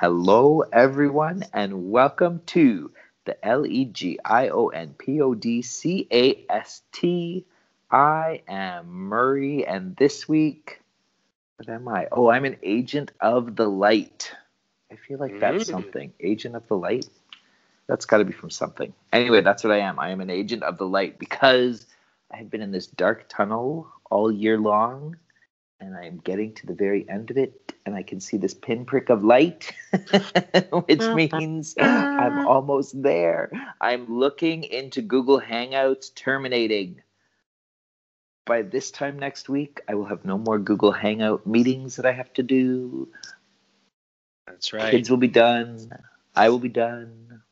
Hello, everyone, and welcome to the L E G I O N P O D C A S T. I am Murray, and this week, what am I? Oh, I'm an agent of the light. I feel like that's Mm. something. Agent of the light? That's got to be from something. Anyway, that's what I am. I am an agent of the light because I have been in this dark tunnel all year long, and I am getting to the very end of it, and I can see this pinprick of light, which uh-huh. means I'm uh-huh. almost there. I'm looking into Google Hangouts terminating. By this time next week, I will have no more Google Hangout meetings that I have to do. That's right. Kids will be done. I will be done.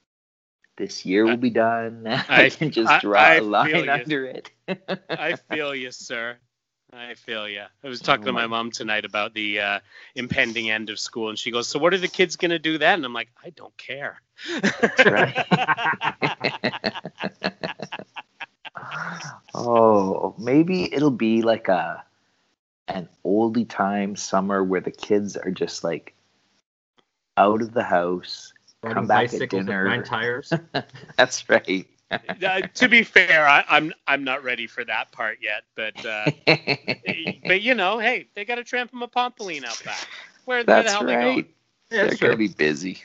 This year will be done. I, I- can just I- draw I a feel line you. under it. I feel you, sir. I feel you. I was talking to my mom tonight about the uh, impending end of school, and she goes, "So what are the kids gonna do then?" And I'm like, "I don't care." oh, maybe it'll be like a an oldie time summer where the kids are just like out of the house. Riding Come back at bicycles with dinner. nine tires. That's right. Uh, to be fair, I, I'm I'm not ready for that part yet, but uh, but you know, hey, they got a tramp and a pompoline out back. Where, where the That's hell they going? right. Yeah, They're that's gonna be busy.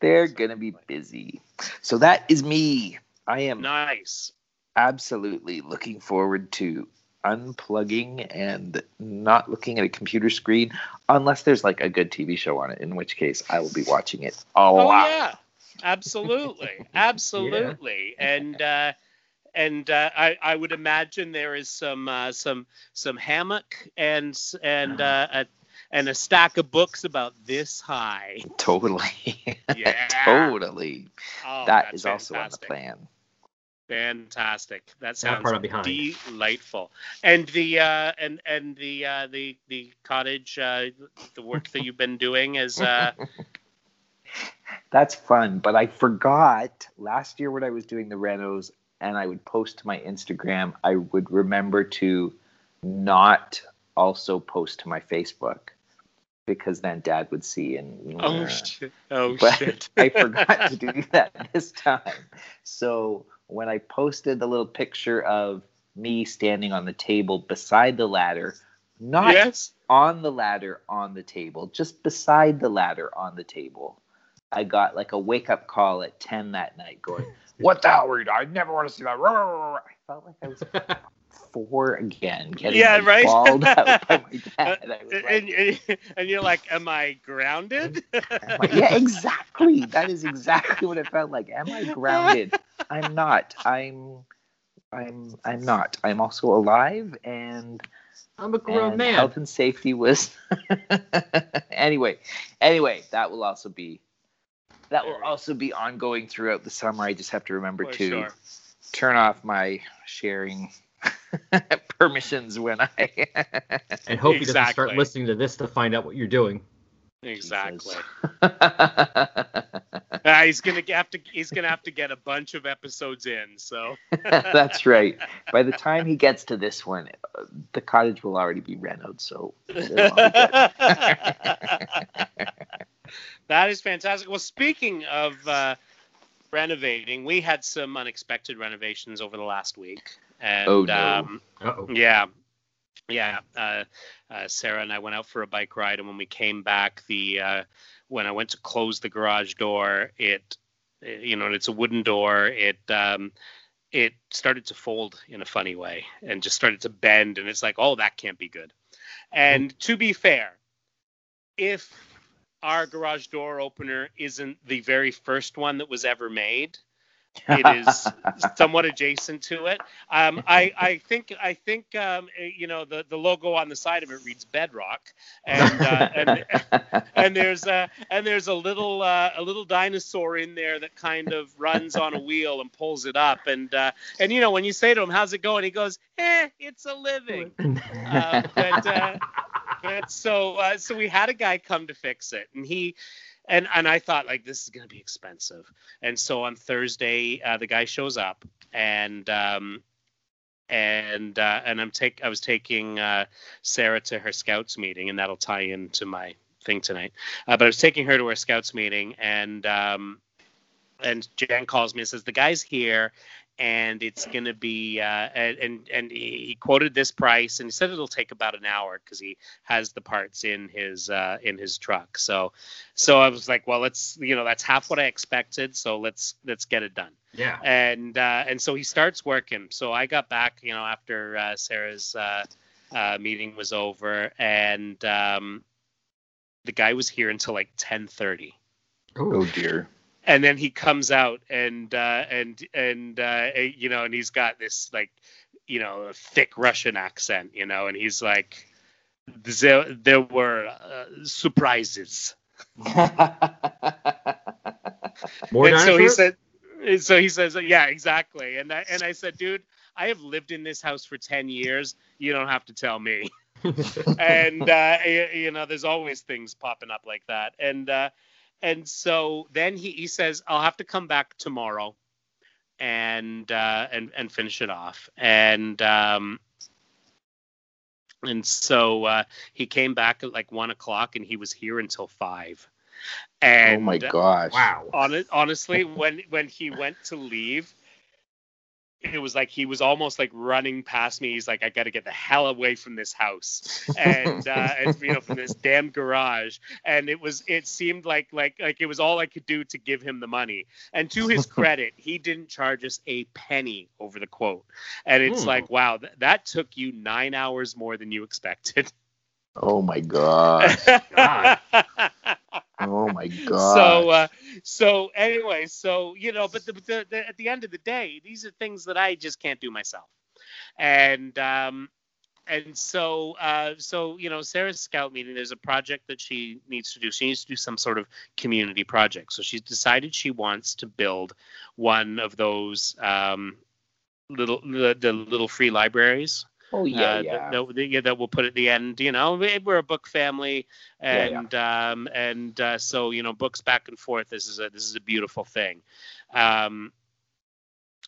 They're gonna be busy. So that is me. I am Nice. absolutely looking forward to unplugging and not looking at a computer screen unless there's like a good TV show on it, in which case I will be watching it a Oh lot. yeah, absolutely, absolutely, and uh, and uh, I I would imagine there is some uh, some some hammock and and uh, a and a stack of books about this high. Totally. Yeah. totally. Oh, that's is also on the plan. Fantastic. That That sounds part I'm behind. delightful. And the uh, and and the uh, the the cottage uh, the work that you've been doing is uh, That's fun, but I forgot last year when I was doing the renos and I would post to my Instagram, I would remember to not also post to my Facebook because then dad would see and oh shit oh but shit I forgot to do that this time. So when I posted the little picture of me standing on the table beside the ladder, not yes on the ladder on the table, just beside the ladder on the table. I got like a wake up call at 10 that night going, What the hell were you doing? I never want to see that. I felt like I was four again, getting Yeah, like, right? bawled out by my dad. I and, like, and, and you're like am I grounded am I- yeah, exactly. That is exactly what it felt like. Am I grounded? I'm not. I'm I'm I'm not. I'm also alive and I'm a grown man. health and safety was anyway anyway that will also be that will also be ongoing throughout the summer. I just have to remember For to sure. turn off my sharing permissions when i and hope he doesn't start listening to this to find out what you're doing. exactly. Jesus. Ah, he's gonna have to he's gonna have to get a bunch of episodes in so. That's right. By the time he gets to this one uh, the cottage will already be renoed so it'll all be good. That is fantastic. Well, speaking of uh, renovating, we had some unexpected renovations over the last week, and Oh, no. um, Uh-oh. yeah, yeah. Uh, uh, Sarah and I went out for a bike ride, and when we came back, the uh, when I went to close the garage door, it, you know, it's a wooden door. It um, it started to fold in a funny way and just started to bend, and it's like, oh, that can't be good. And to be fair, if our garage door opener isn't the very first one that was ever made, it is somewhat adjacent to it. Um, I, I think I think um, you know the, the logo on the side of it reads Bedrock, and uh, and, and there's a and there's a little uh, a little dinosaur in there that kind of runs on a wheel and pulls it up, and uh, and you know when you say to him how's it going, he goes, eh, it's a living. Uh, but so uh, so we had a guy come to fix it, and he and and I thought like this is gonna be expensive, and so on Thursday uh, the guy shows up, and um, and uh, and I'm take I was taking uh, Sarah to her scouts meeting, and that'll tie into my thing tonight. Uh, but I was taking her to our scouts meeting, and um, and Jan calls me and says the guy's here, and it's gonna be uh, and and he quoted this price, and he said it'll take about an hour because he has the parts in his uh, in his truck. So so I was like, well, let's you know that's half what I expected, so let's let's get it done Yeah. and uh, and so he starts working. So I got back, you know, after uh, Sarah's uh, uh, meeting was over, and um, the guy was here until like ten thirty. Oh dear. And then he comes out and uh, and and uh, you know, and he's got this like you know thick Russian accent, you know, and he's like, there there were uh, surprises. More and so he said so he says yeah exactly. And I, and I said dude I have lived in this house for 10 years. You don't have to tell me. And uh, you know there's always things popping up like that. And uh, and so then he, he says I'll have to come back tomorrow and uh, and and finish it off and um, and so uh, he came back at like one o'clock and he was here until five and oh my gosh. wow. Hon- honestly, when when he went to leave, it was like he was almost like running past me. He's like, "I got to get the hell away from this house," and uh, and you know from this damn garage. And it was it seemed like like like it was all I could do to give him the money. And to his credit, he didn't charge us a penny over the quote. And it's Hmm. like, wow, th- that took you nine hours more than you expected. Oh my gosh. God. Oh my god. so uh, so anyway so you know but the, the, the, at the end of the day these are things that i just can't do myself and um and so uh so you know sarah's scout meeting there's a project that she needs to do she needs to do some sort of community project so she's decided she wants to build one of those um little the, the little free libraries oh yeah, uh, yeah. That, that, that we'll put at the end. You know, we- we're a book family, Yeah, yeah. and um, and uh, so you know, books back and forth. This is a this is a beautiful thing. Um,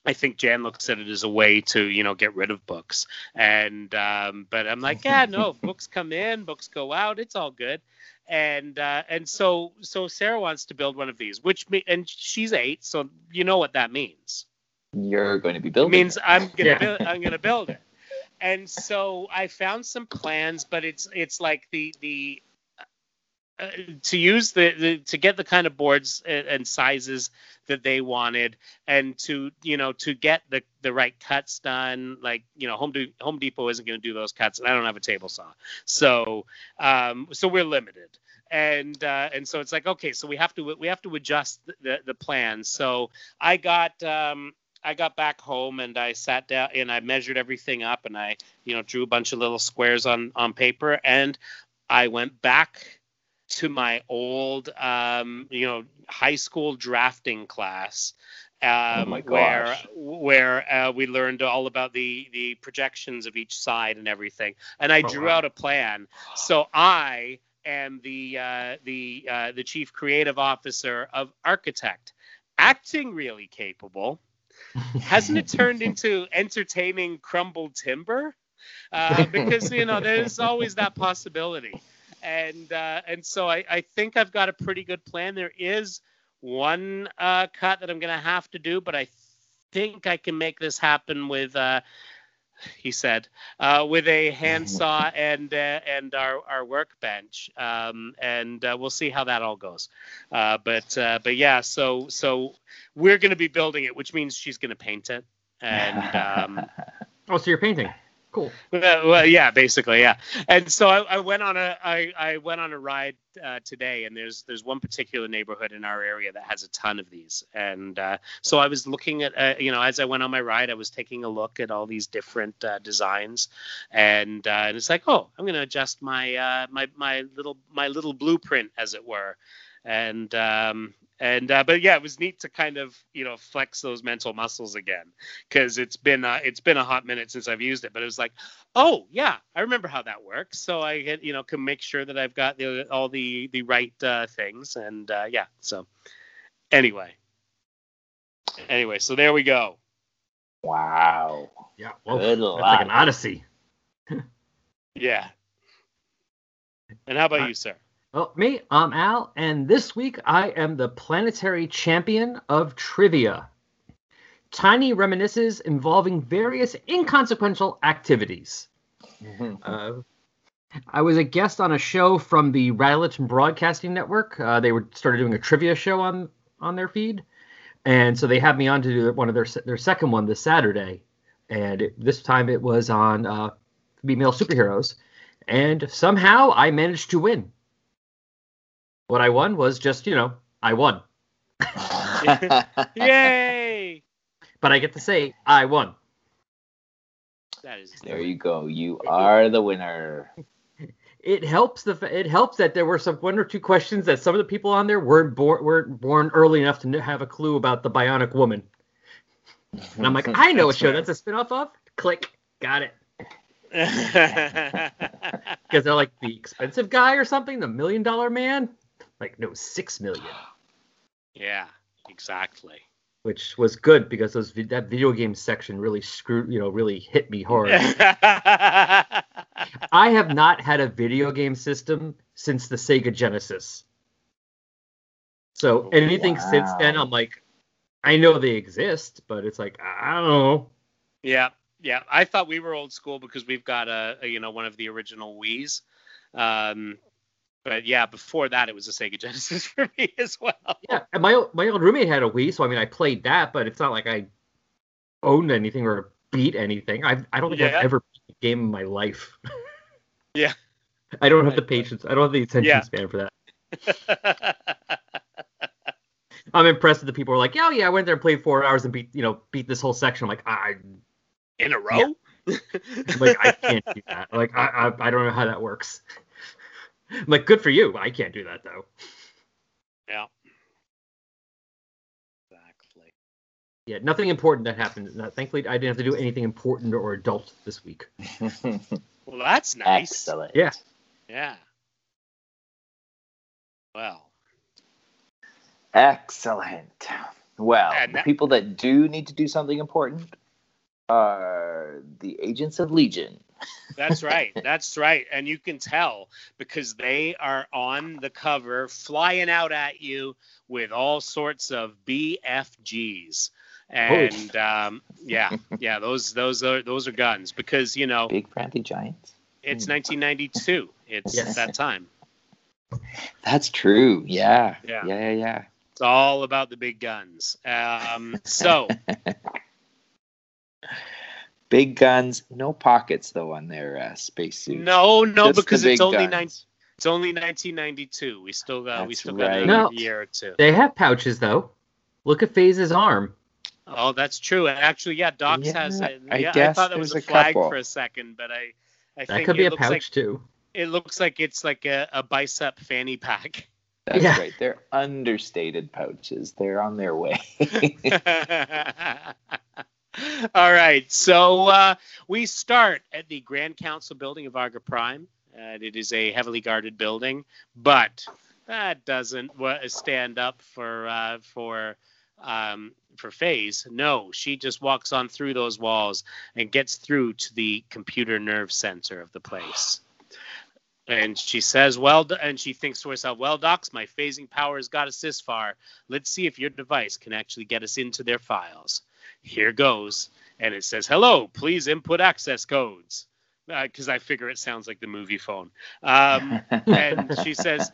I think Jan looks at it as a way to you know get rid of books, and um, but I'm like, yeah, no, books come in, books go out, it's all good. And uh, and so so Sarah wants to build one of these, which me and she's eight, so you know what that means. You're going to be building. It building. means I'm gonna Yeah. build, I'm gonna build it. And so I found some plans, but it's it's like the the uh, to use the, the to get the kind of boards and, and sizes that they wanted, and to you know to get the the right cuts done. Like you know, Home De- Home Depot isn't going to do those cuts, and I don't have a table saw, so um, so we're limited. And uh, and so it's like okay, so we have to we have to adjust the the, the plans. So I got um, I got back home and I sat down and I measured everything up and I, you know, drew a bunch of little squares on on paper and I went back to my old, um, you know, high school drafting class. Um, Oh where where uh, we learned all about the the projections of each side and everything, and I Oh, drew wow. out a plan. So I am the uh, the uh, the chief creative officer of Architect, acting really capable hasn't it turned into entertaining crumbled timber? Uh, because you know there's always that possibility, and uh, and so I, I think I've got a pretty good plan. There is one uh, cut that I'm gonna have to do, but I think I can make this happen with. He said, uh, with a handsaw and uh, and our, our workbench, um, and uh, we'll see how that all goes. Uh, but uh, but yeah, so so we're going to be building it, which means she's going to paint it, and um, Oh, so you're painting. Cool. well, yeah, basically, yeah. And so I, I went on a I, I went on a ride uh, today, and there's there's one particular neighborhood in our area that has a ton of these, and uh, so I was looking at uh, you know as I went on my ride, I was taking a look at all these different uh, designs, and uh, and it's like, oh, I'm gonna adjust my uh, my my little my little blueprint, as it were, and um, and uh, but yeah, it was neat to kind of you know flex those mental muscles again because it's been uh, it's been a hot minute since I've used it. But it was like, oh yeah, I remember how that works. So I get you know can make sure that I've got the, all the the right uh, things, and uh, yeah. So anyway, anyway, so there we go. wow. Yeah. Well, Good that's like an odyssey. Yeah. And how about you, sir? Well, me, I'm Al, and this week I am the planetary champion of trivia. Tiny reminiscences involving various inconsequential activities. Uh, I was a guest on a show from the Rattleton Broadcasting Network. Uh, they were started doing a trivia show on on their feed, and so they had me on to do one of their their second one this Saturday, and it, this time it was on uh, female superheroes, and somehow I managed to win. What I won was just you know I won, Yay! but I get to say I won. That is there you go. You are the winner. it helps the it helps that there were some one or two questions that some of the people on there weren't born weren't born early enough to have a clue about the Bionic Woman. And I'm like, I know a show that's a spinoff of. Click, got it. Because they're like the expensive guy or something, the million dollar man. Like no, six million, yeah, exactly. which was good because those that video game section really screwed, you know, really hit me hard. I have not had a video game system since the Sega Genesis. So anything since then, I'm like, I know they exist, but it's like I don't know. yeah, yeah. I thought we were old school because we've got a, a you know one of the original Wii's. Um, but yeah, before that it was a Sega Genesis for me as well. Yeah, and my my old roommate had a Wii, so I mean I played that, but it's not like I owned anything or beat anything. I I don't think Yeah. I've ever beat a game in my life. Yeah. I don't have the patience. I don't have the attention Yeah. span for that. I'm impressed that the people are like, oh yeah, I went there and played four hours and beat you know beat this whole section. I'm like, I In a row. I'm like I can't do that. Like I, I I don't know how that works. I'm like, good for you. I can't do that though. Yeah. Exactly. Yeah, nothing important that happened. Not, thankfully, I didn't have to do anything important or adult this week. Well, that's nice. Excellent. Yeah. Yeah. Well. Excellent. Well, And the that- people that do need to do something important are the agents of Legion. That's right. That's right. And you can tell because they are on the cover flying out at you with all sorts of BFGs. And um, yeah, yeah, those those are those are guns because you know Big friendly giants. it's Hmm. 1992. It's Yes. that time. That's true. Yeah. Yeah. Yeah. Yeah. It's all about the big guns. Um, so Big guns, no pockets though on their uh, spacesuit. no, no, Just because it's only guns. nine, it's only 1992. We still got we That's still got right. another No. year or two. They have pouches though. Look at Phase's arm. Oh, that's true. And actually, yeah, Dox Yeah, has. A, I yeah, I guess thought that was a a flag couple. for a second, but I, I That think could be it a looks pouch like too. it looks like it's like a, a bicep fanny pack. That's Yeah. right. They're understated pouches. They're on their way. All right, so uh, we start at the Grand Council building of Arga Prime. Uh, it is a heavily guarded building, but that doesn't stand up for uh, for um, for Phase. No, she just walks on through those walls and gets through to the computer nerve center of the place. And she says, "Well," and she thinks to herself, "Well, Dox, my phasing power has got us this far. Let's see if your device can actually get us into their files." Here goes, and it says, "Hello, please input access codes," because I figure it sounds like the movie phone. Um, and she says,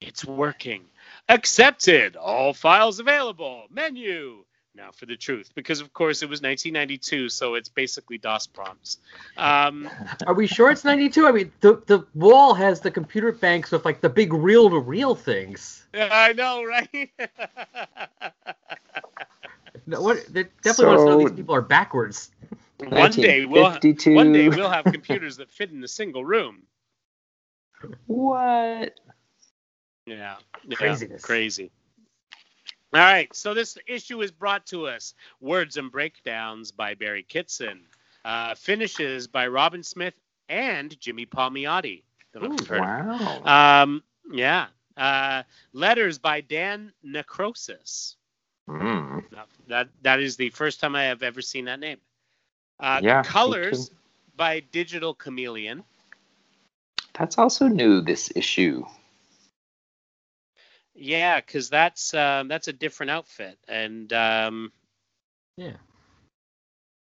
"It's working. Accepted. All files available. Menu." Now for the truth, because of course it was 1992, so it's basically DOS prompts. Um, Are we sure it's 92? I mean, the the wall has the computer banks with like the big reel to reel things. I know, right? No, what? They definitely want to know these people are backwards. one day we'll one day we'll have computers that fit in a single room. What? Yeah. yeah, Craziness. Crazy. All right. So this issue is brought to us Words and Breakdowns by Barry Kitson. Uh, finishes by Robin Smith and Jimmy Palmiotti. Don't know if you've heard of Wow. Um, yeah. Uh, letters by Dan Nakrosis. Mm. That that is the first time I have ever seen that name. Uh, Yeah, colors by Digital Chameleon. That's also new this issue. Yeah, because that's um, that's a different outfit, and um, Yeah.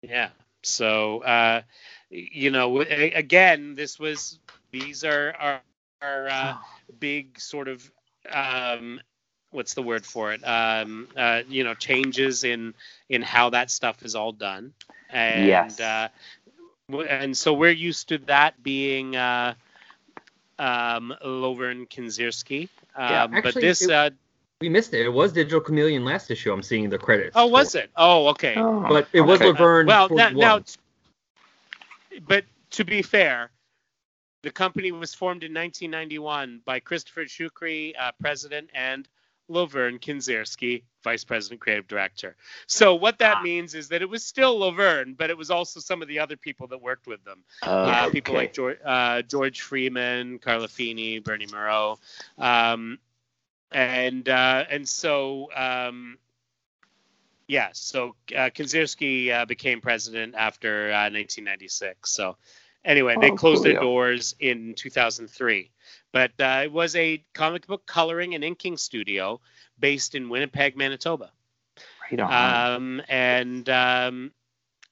yeah. So uh, you know, again, this was these are are, are uh, big sort of um, what's the word for it? Um, uh, you know, changes in in how that stuff is all done, and Yes. uh, and so we're used to that being uh, um, Lovern Kindzierski. Um, Yeah. but Actually, this, it- uh, We missed it. It was Digital Chameleon last issue. I'm seeing the credits. oh, was for. it? Oh, okay. Oh, But it was okay. Lovern. well, for now, one. now, but to be fair, the company was formed in 1991 by Christopher Chuckry, uh, president, and Lovern Kindzierski, vice president, creative director. So what that Ah. means is that it was still Laverne, but it was also some of the other people that worked with them. Oh, uh, people okay. like George, uh, George Freeman, Carla Feeney, Bernie Mireault, um, and uh, and so um, yeah, so uh, Kinzierski uh, became president after uh, 1996. So anyway, they Oh, closed their coolio. doors in 2003, but uh, it was a comic book coloring and inking studio based in Winnipeg, Manitoba Right on. um, and um,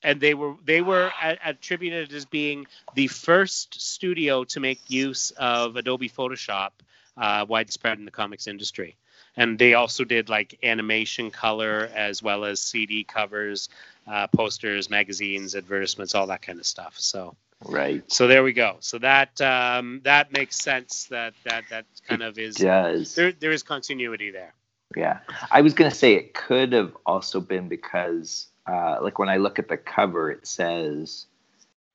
and they were they were attributed as being the first studio to make use of Adobe Photoshop uh, widespread in the comics industry. And they also did like animation color as well as CD covers, uh, posters, magazines, advertisements, all that kind of stuff. So right. so there we go. So that um, that makes sense. That that that kind of is Does. there there is continuity there. Yeah. I was going to say it could have also been because, uh, like, when I look at the cover, it says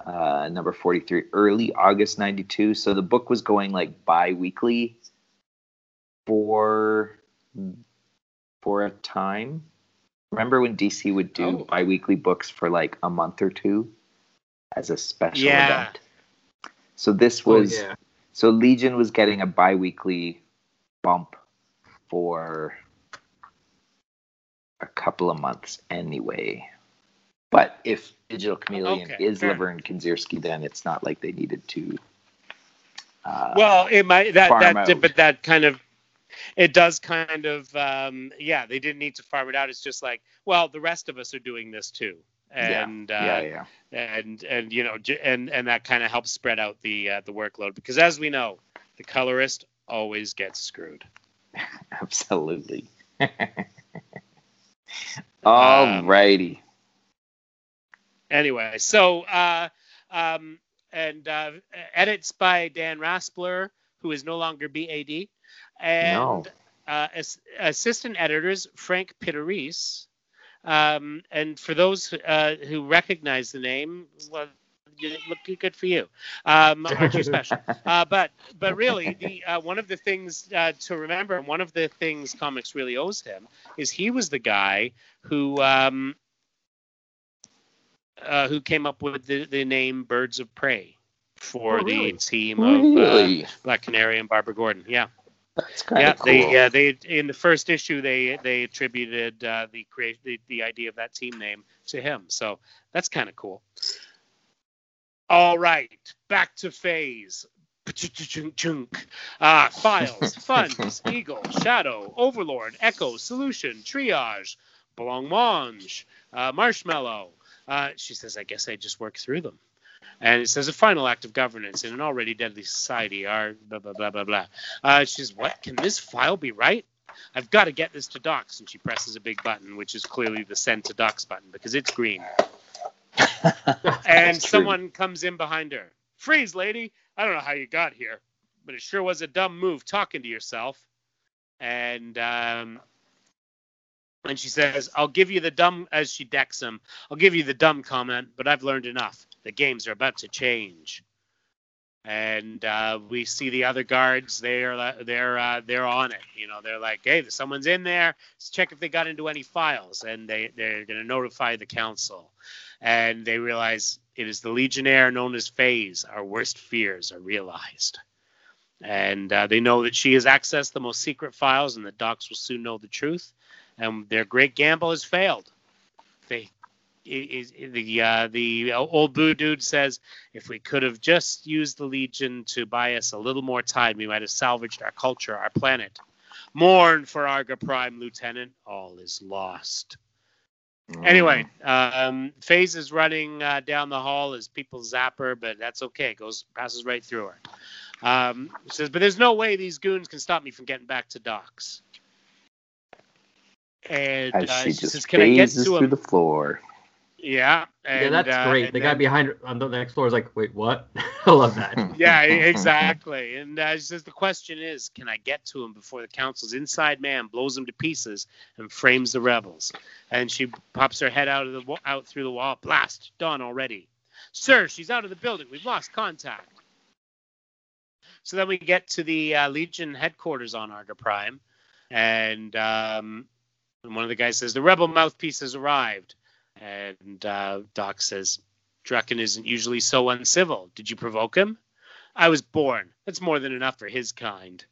uh, number 43, early August 92. So the book was going like bi weekly for, for a time. Remember when DC would do Oh. bi weekly books for like a month or two as a special Yeah. event? So this Oh, was. yeah. So Legion was getting a bi-weekly bump for a couple of months anyway. But if Digital Chameleon Okay, is fair Lovern Kindzierski, then it's not like they needed to. Uh, well it might that that out. but that kind of it does kind of um yeah they didn't need to farm it out it's just like well the rest of us are doing this too Yeah, and yeah, uh, yeah, and and you know and and that kind of helps spread out the uh, the workload because as we know the colorist always gets screwed absolutely. All righty. anyway so uh um and uh edits by dan raspler who is no longer bad and No. uh, as, assistant editors Frank Pittarese. Um, and for those uh, who recognize the name, well, look good for you. Um, aren't you special? uh, but but really, the uh, one of the things uh, to remember, and one of the things comics really owes him, is he was the guy who um, uh, who came up with the, the name Birds of Prey for Oh, really? the team of uh, Really? Black Canary and Barbara Gordon. Yeah That's kind yeah, of cool. they yeah, they in the first issue they they attributed uh, the create the, the idea of that team name to him. So that's kind of cool. All right, back to phase. Uh, files, funds, eagle, shadow, overlord, echo, solution, triage, blancmange, uh, marshmallow. Uh, she says, I guess I just work through them. And it says a final act of governance in an already deadly society are blah blah blah blah blah. Uh, she says, "What can this file be right? I've got to get this to Dox." And she presses a big button, which is clearly the send to Dox button because it's green. And true. someone comes in behind her. Freeze, lady! I don't know how you got here, but it sure was a dumb move talking to yourself. And um, and she says, "I'll give you the dumb." As she decks him, "I'll give you the dumb comment, but I've learned enough. The games are about to change." And uh, we see the other guards. They're they're uh, they're on it. You know, they're like, "Hey, someone's in there. Let's check if they got into any files." And they they're going to notify the council. And they realize it is the Legionnaire known as Phase. Our worst fears are realized. And uh, they know that she has accessed the most secret files, and the Dox will soon know the truth. And their great gamble has failed. They, i- i- the uh, the old boo dude says, if we could have just used the Legion to buy us a little more time, we might have salvaged our culture, our planet. Mourn for Arga Prime, Lieutenant. All is lost. Anyway, um, Phase is running uh, down the hall as people zap her, but that's okay. Goes passes right through her. Um, says, but there's no way these goons can stop me from getting back to Dox. And uh, she she just says, "Can I get to through him?" the floor. Yeah, and, yeah, that's uh, great. and The guy then- behind on the next floor is like, wait, what? I love that. yeah, e- exactly. And uh, she says the question is, can I get to him before the council's inside man blows him to pieces and frames the rebels? And she pops her head out of the wa- out through the wall. Blast! Done already. Sir, she's out of the building. We've lost contact. So then we get to the uh, Legion headquarters on Arga Prime, and um, and one of the guys says the rebel mouthpiece has arrived, and uh, Doc says Drucken isn't usually so uncivil. Did you provoke him? I was born. That's more than enough for his kind.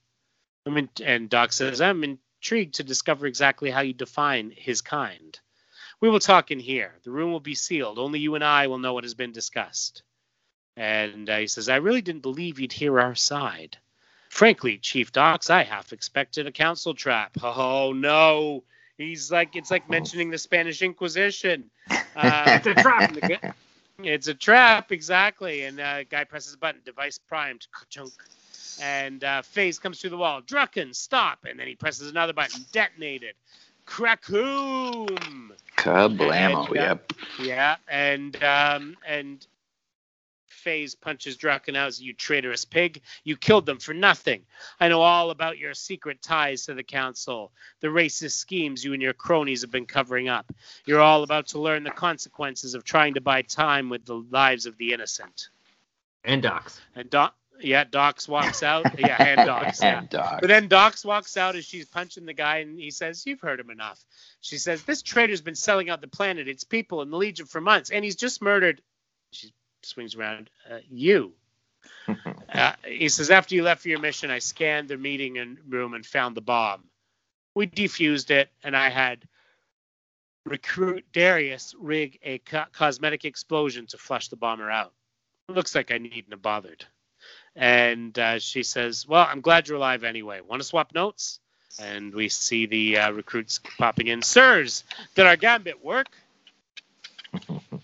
I mean, and Doc says, I'm intrigued to discover exactly how you define his kind. We will talk in here. The room will be sealed. Only you and I will know what has been discussed. And uh, he says, I really didn't believe you'd hear our side. Frankly, Chief Dox, I half expected a council trap. Oh, no. He's like, it's like mentioning the Spanish Inquisition. Uh, It's a trap. It's a trap, exactly. And uh, guy presses a button, device primed, chunk. And uh, phase comes through the wall. Drucken, stop. And then he presses another button, detonated. Crackoom! Kablamo. And, uh, Yep. Yeah, and um, and Phase punches as you traitorous pig. You killed them for nothing. I know all about your secret ties to the council, the racist schemes you and your cronies have been covering up. You're all about to learn the consequences of trying to buy time with the lives of the innocent. And Dox. And Doc, yeah, Dox walks out. Yeah, and Dox. Yeah. And dog. But then Dox walks out as she's punching the guy, and he says, "You've heard him enough." She says, "This traitor's been selling out the planet, its people, and the Legion for months, and he's just murdered." She swings around. Uh, you. Uh, he says, "After you left for your mission, I scanned the meeting and room and found the bomb. We defused it, and I had." Recruit Darius rig a co- cosmetic explosion to flush the bomber out. Looks like I needn't have bothered. And uh, she says, Well, I'm glad you're alive anyway. Want to swap notes? And we see the uh, recruits popping in. Sirs, did our gambit work?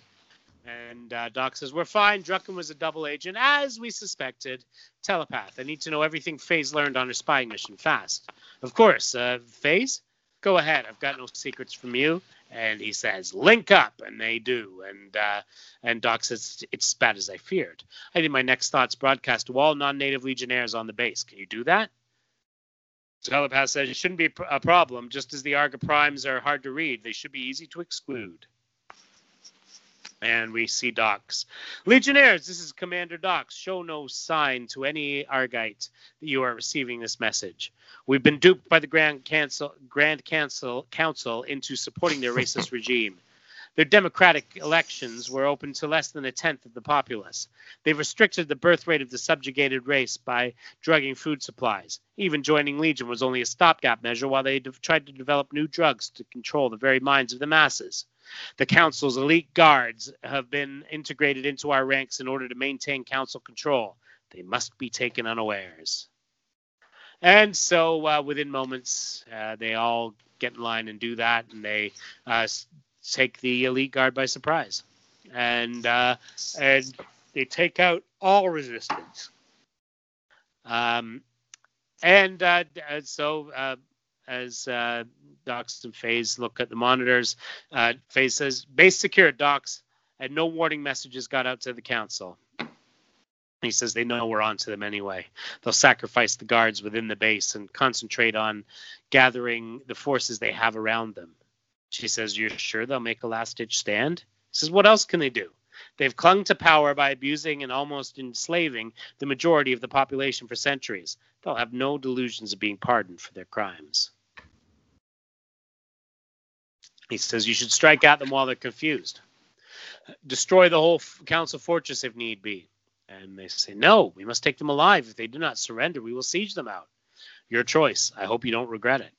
and uh, Doc says, We're fine. Drucken was a double agent, as we suspected. Telepath. I need to know everything Phase learned on her spying mission fast. Of course, uh, Phase, go ahead. I've got no secrets from you. And he says, "Link up," and they do. And uh, and Doc says, "It's as bad as I feared." I did my next thoughts broadcast to all non-native Legionnaires on the base. Can you do that? Telepath says it shouldn't be a a problem. Just as the Arga Primes are hard to read, they should be easy to exclude. And we see Dox. Legionnaires, this is Commander Dox. Show no sign to any Argite that you are receiving this message. We've been duped by the Grand Council, Grand Council, Council into supporting their racist regime. Their democratic elections were open to less than a tenth of the populace. They've restricted the birth rate of the subjugated race by drugging food supplies. Even joining Legion was only a stopgap measure while they de- tried to develop new drugs to control the very minds of the masses. The Council's elite guards have been integrated into our ranks in order to maintain Council control. They must be taken unawares. And so, uh, within moments, uh, they all get in line and do that, and they uh, take the elite guard by surprise, and uh, and they take out all resistance. Um, and uh, uh, so, as uh, Dox and Phase look at the monitors, uh, Phase says, "Base secured, Dox, and no warning messages got out to the council." He says they know we're onto them anyway. They'll sacrifice the guards within the base and concentrate on gathering the forces they have around them. She says, You're sure they'll make a last ditch stand? He says, What else can they do? They've clung to power by abusing and almost enslaving the majority of the population for centuries. They'll have no delusions of being pardoned for their crimes. He says, You should strike at them while they're confused. Destroy the whole council fortress if need be. And they say, No, we must take them alive. If they do not surrender, we will siege them out. Your choice. I hope you don't regret it.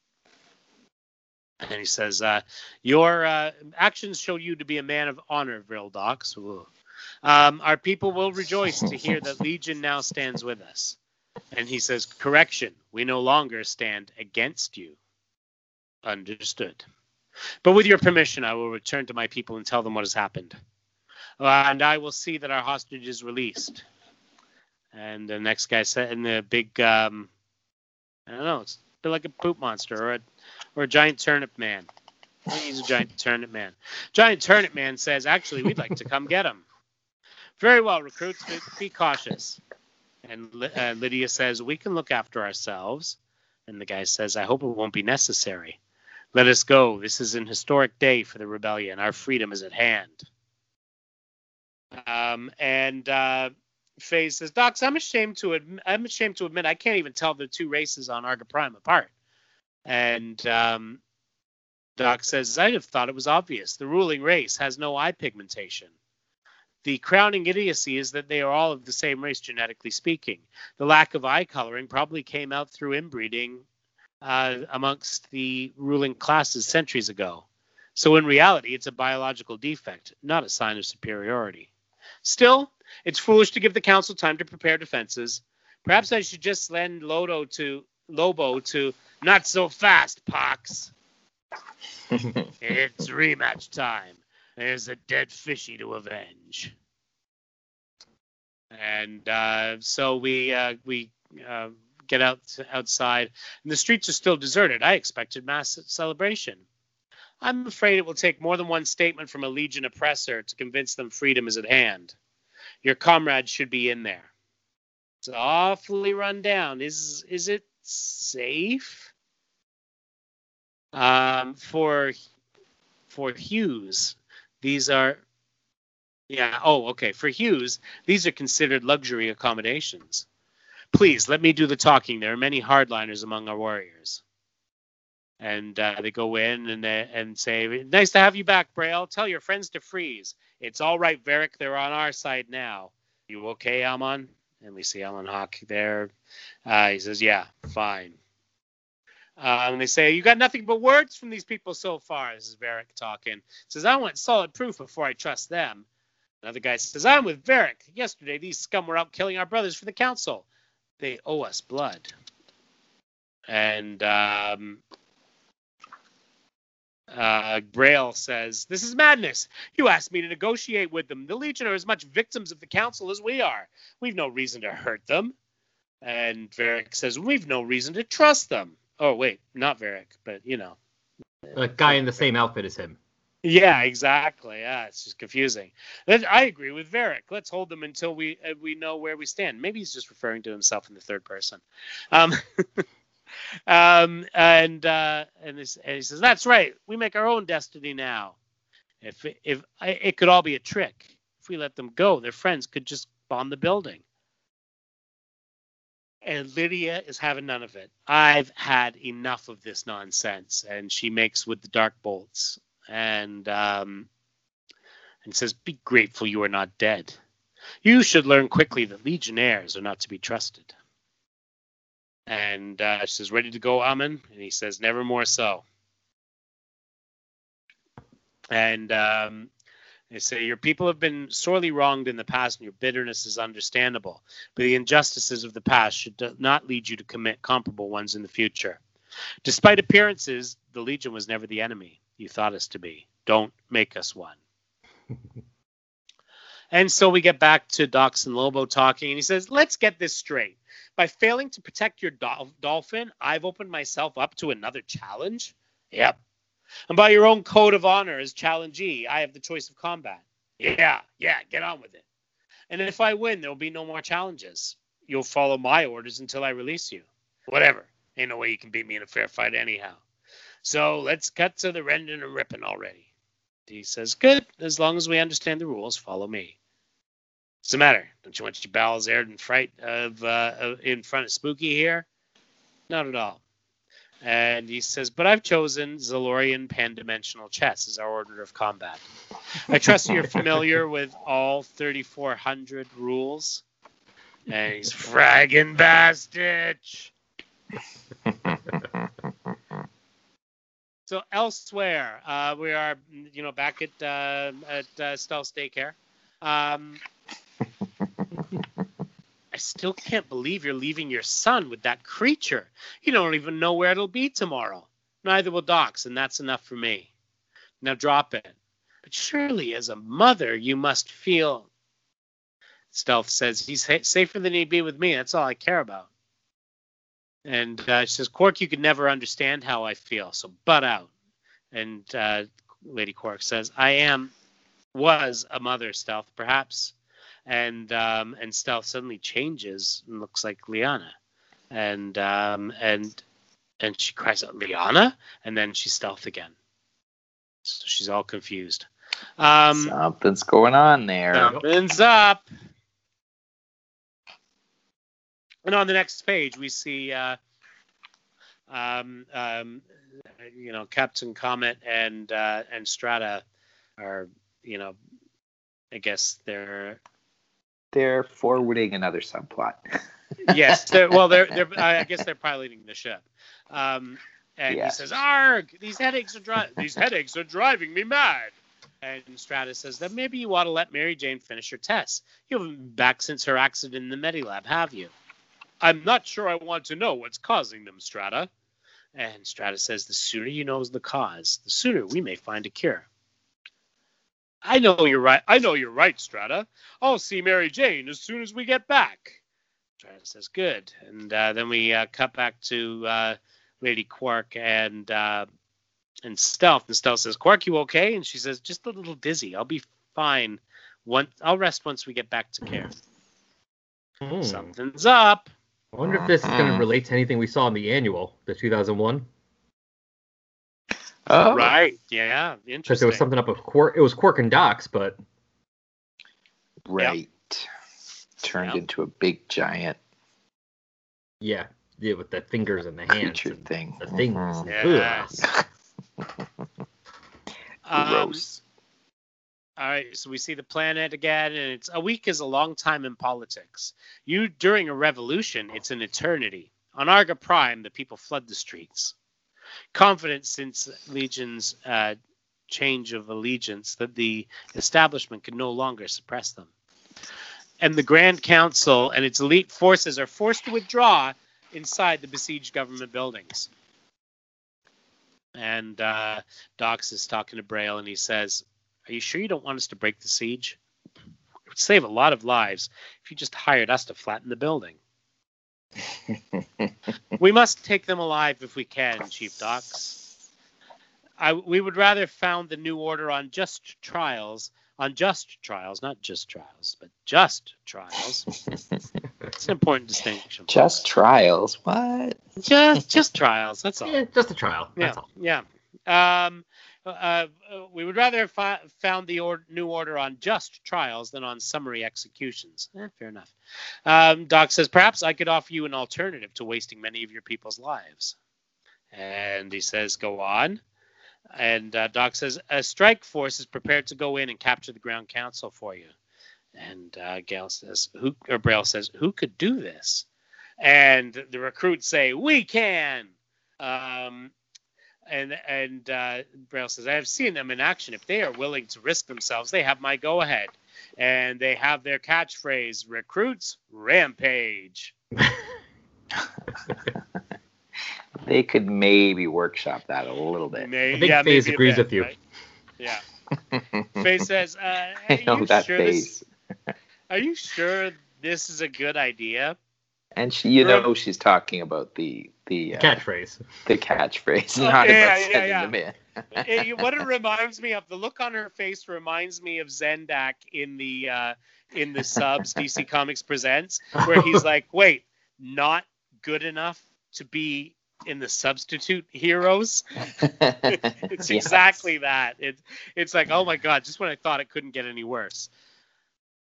And he says, uh, Your uh, actions show you to be a man of honor, Vril Dox. Um, our people will rejoice to hear that Legion now stands with us. And he says, Correction, we no longer stand against you. Understood. But with your permission, I will return to my people and tell them what has happened. Uh, and I will see that our hostage is released. And the next guy said, and the big, um, I don't know, like a poop monster or a, or a giant turnip man. He's a giant turnip man. Giant turnip man says, actually, we'd like to come get him. Very well, recruits, be cautious. And uh, Lydia says, we can look after ourselves. And the guy says, I hope it won't be necessary. Let us go. This is an historic day for the rebellion. Our freedom is at hand. Um, and uh, Faye says, Dox, I'm ashamed to admit, I'm ashamed to admit I can't even tell the two races on Arga Prime apart. And um, Doc says, I'd have thought it was obvious. The ruling race has no eye pigmentation. The crowning idiocy is that they are all of the same race, genetically speaking. The lack of eye coloring probably came out through inbreeding uh, amongst the ruling classes centuries ago. So in reality, it's a biological defect, not a sign of superiority. Still, it's foolish to give the council time to prepare defenses. Perhaps I should just lend Lodo to Lobo to not so fast, Pox. it's rematch time. There's a dead fishy to avenge. And uh, so we uh, we uh, get out outside, and the streets are still deserted. I expected mass celebration. I'm afraid it will take more than one statement from a legion oppressor to convince them freedom is at hand. Your comrades should be in there. It's awfully run down. Is is it safe? Um, for for Hughes, these are yeah. Oh, okay. For Hughes, these are considered luxury accommodations. Please let me do the talking. There are many hardliners among our warriors. And uh, they go in and they, and say, "Nice to have you back, Braille. Tell your friends to freeze. It's all right, Varric. They're on our side now. You okay, Almon?" And we see Alan Hawk there. Uh, he says, "Yeah, fine." Uh, and they say, You got nothing but words from these people so far. This is Varric talking. He Says, I want solid proof before I trust them. Another guy says, I'm with Varric. Yesterday, these scum were out killing our brothers for the council they owe us blood. And um, uh, Braille says, This is madness. You asked me to negotiate with them. The Legion are as much victims of the Council as we are. We've no reason to hurt them. And Varric says, We've no reason to trust them. Oh, wait, not Varric, but you know. A guy in the same outfit as him. Yeah, exactly. Yeah, it's just confusing. I agree with Varric. Let's hold them until we uh, we know where we stand. Maybe he's just referring to himself in the third person. Um, um, and uh, and, this, and, he says that's right. We make our own destiny now. If if it could all be a trick, if we let them go, their friends could just bomb the building. And Lydia is having none of it. I've had enough of this nonsense. And she makes with the dark bolts and um, and says, "Be grateful you are not dead. You should learn quickly that legionnaires are not to be trusted." And uh, she says, "Ready to go, Amen?" And he says, "Never more so." And um, they say, Your people have been sorely wronged in the past, and your bitterness is understandable. But the injustices of the past should not lead you to commit comparable ones in the future. Despite appearances, the Legion was never the enemy you thought us to be. Don't make us one. and so we get back to Dox and Lobo talking, and he says, Let's get this straight. By failing to protect your dol- dolphin, I've opened myself up to another challenge? Yep. And by your own code of honor as challengee, I have the choice of combat. Yeah, yeah, get on with it. And if I win, there will be no more challenges. You'll follow my orders until I release you. Whatever. Ain't no way you can beat me in a fair fight anyhow. So let's cut to the rending and ripping already. He says, Good, as long as we understand the rules, follow me. What's the matter? Don't you want your bowels aired in fright of uh, in front of Spooky here? Not at all. And he says, But I've chosen Zalorian pan-dimensional chess as our order of combat. I trust you're familiar with all 3,400 rules. And he's fragging bastard. So elsewhere, uh, we are, you know, back at uh, at uh, Stealth Daycare. Um, still can't believe you're leaving your son with that creature. You don't even know where it'll be tomorrow. Neither will Dox, and that's enough for me. Now drop it. But surely, as a mother, you must feel. Stealth says, He's safer than he'd be with me. That's all I care about. And uh, she says, Quark, you could never understand how I feel, so butt out. And uh, Lady Quark says, I am, was a mother, Stealth, perhaps. And um, and Stealth suddenly changes and looks like Liana. And um, and and she cries out, Liana? And then she's Stealth again. So she's all confused. Um, Something's going on there. Something's up. And on the next page, we see, uh, um, um, you know, Captain Comet and uh, and Strata are, you know, I guess they're they're forwarding another subplot. yes, they're, well, they're they're I guess they're piloting the ship. Um, and he says, "Arg! These headaches are dri- these headaches are driving me mad." And Strata says that maybe you ought to let Mary Jane finish her tests. You haven't been back since her accident in the Medilab, have you? I'm not sure I want to know what's causing them, Strata. And Strata says, The sooner you know the cause, the sooner we may find a cure. I know you're right. I know you're right, Strata. I'll see Mary Jane as soon as we get back. Strata says, Good. And uh, then we uh, cut back to uh, Lady Quark and uh, and Stealth. And Stealth says, Quark, you okay? And she says, Just a little dizzy. I'll be fine. Once I'll rest once we get back to Cairn. Hmm. Something's up. I wonder if this is going to relate to anything we saw in the annual, the 2001. Oh, right. Yeah, interesting. Because there was something up with Quark. It was Quark and Dox, but right yep. turned yep. into a big giant. Yeah, yeah, with the fingers and the hands. Creature thing. The things. Mm-hmm. Yes. Gross. Um, all right, so we see the planet again, and it's a week is a long time in politics. You during a revolution, it's an eternity. On Arga Prime, the people flood the streets, confident since Legion's uh, change of allegiance that the establishment can no longer suppress them. And the Grand Council and its elite forces are forced to withdraw inside the besieged government buildings. And uh, Dox is talking to Braille, and he says, are you sure you don't want us to break the siege? It would save a lot of lives if you just hired us to flatten the building. We must take them alive if we can, Chief Dox. I, we would rather found the new order on just trials, on just trials, not just trials, but just trials. it's an important distinction. Just trials? What? Just just trials. That's all. Yeah, just a trial. That's yeah, all. yeah. Um, uh, we would rather have fi- found the or- new order on just trials than on summary executions. Eh, fair enough. Um, Dox says, perhaps I could offer you an alternative to wasting many of your people's lives. And he says, go on. And uh, Dox says, a strike force is prepared to go in and capture the Grand Council for you. And uh, Gail says, who, or Braille says, who could do this? And the recruits say, we can. Um, and and uh, Braille says, I have seen them in action. If they are willing to risk themselves, they have my go ahead. And they have their catchphrase recruits rampage. they could maybe workshop that a little bit. Maybe, I think yeah, Phase agrees bit, with you. Right? Yeah. Phase says, uh, I know that sure This, are you sure this is a good idea? And she, you know, she's talking about the the uh, catchphrase. The catchphrase, oh, not yeah, about yeah, sending yeah. them in. it, what it reminds me of, the look on her face reminds me of Zendak in the uh, in the subs DC Comics Presents, where he's like, "Wait, not good enough to be in the substitute heroes." it's yes. exactly that. It's it's like, oh my god, just when I thought it couldn't get any worse.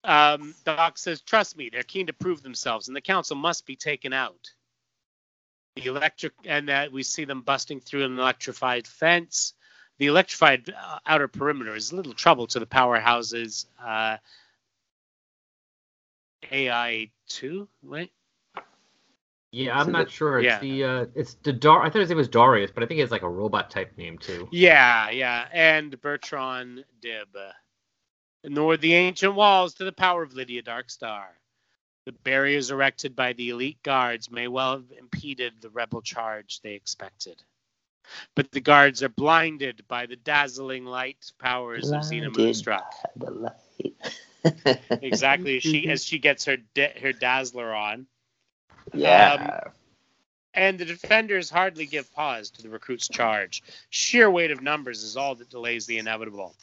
Um, Dox says, "Trust me, they're keen to prove themselves, and the council must be taken out." The electric, and that we see them busting through an electrified fence. The electrified uh, outer perimeter is a little trouble to the powerhouses. Uh, AI two, right? Yeah, I'm not sure. It's yeah. the uh, it's the Dar. I thought his name was Darius, but I think it's like a robot type name too. Yeah, yeah, and Bertrand Dib. Nor the ancient walls to the power of Lydia Darkstar. The barriers erected by the elite guards may well have impeded the rebel charge they expected. But the guards are blinded by the dazzling light powers of Xena Blinded Moonstruck. by the light. Exactly, she as she gets her da- her dazzler on, yeah. Um, and the defenders hardly give pause to the recruits' charge. Sheer weight of numbers is all that delays the inevitable.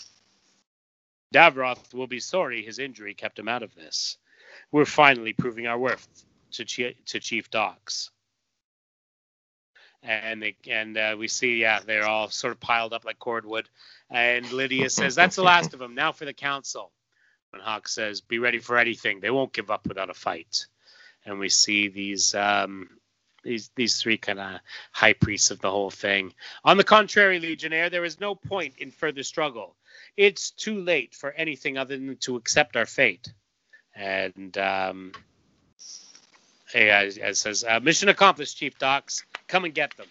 Davroth will be sorry his injury kept him out of this. We're finally proving our worth to, Chi- to Chief Dox. And they, and uh, we see, yeah, they're all sort of piled up like cordwood. And Lydia says, "That's the last of them. Now for the council." And Hawk says, "Be ready for anything. They won't give up without a fight." And we see these um, these these three kind of high priests of the whole thing. On the contrary, Legionnaire, there is no point in further struggle. It's too late for anything other than to accept our fate. And um, yeah, it says, uh, "Mission accomplished, Chief Dox. Come and get them."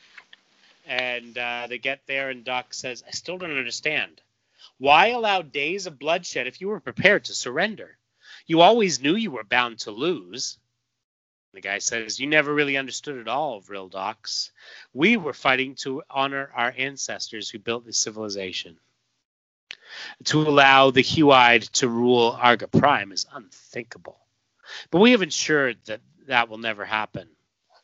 And uh, they get there, and Dox says, "I still don't understand. Why allow days of bloodshed if you were prepared to surrender? You always knew you were bound to lose." The guy says, You never really understood at all, Vril Dox. We were fighting to honor our ancestors who built this civilization. To allow the Huide to rule Arga Prime is unthinkable. But we have ensured that that will never happen.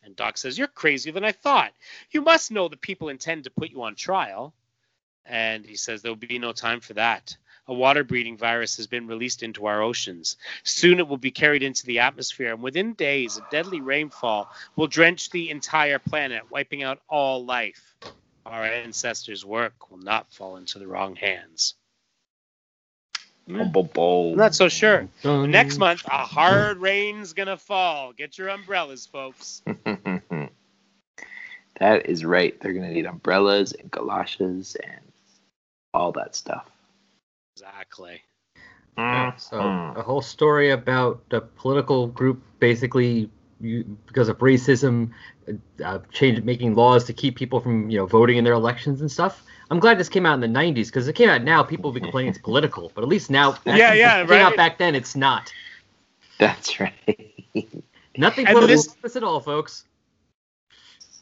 And Dox says, You're crazier than I thought. You must know that people intend to put you on trial. And he says, There will be no time for that. A water breeding virus has been released into our oceans. Soon it will be carried into the atmosphere, and within days, a deadly rainfall will drench the entire planet, wiping out all life. Our ancestors' work will not fall into the wrong hands. Boom, boom, boom. Not so sure. Dun. Next month, a hard rain's gonna fall. Get your umbrellas, folks. that is right. They're gonna need umbrellas and galoshes and all that stuff. Exactly. Yeah, so Mm. a whole story about the political group basically you, because of racism, uh, change making laws to keep people from you know voting in their elections and stuff. I'm glad this came out in the 90s because it came out now. People will be complaining it's political, but at least now, Yeah, yeah, it came out back then. It's not. That's right. Nothing And political this- this at all, folks.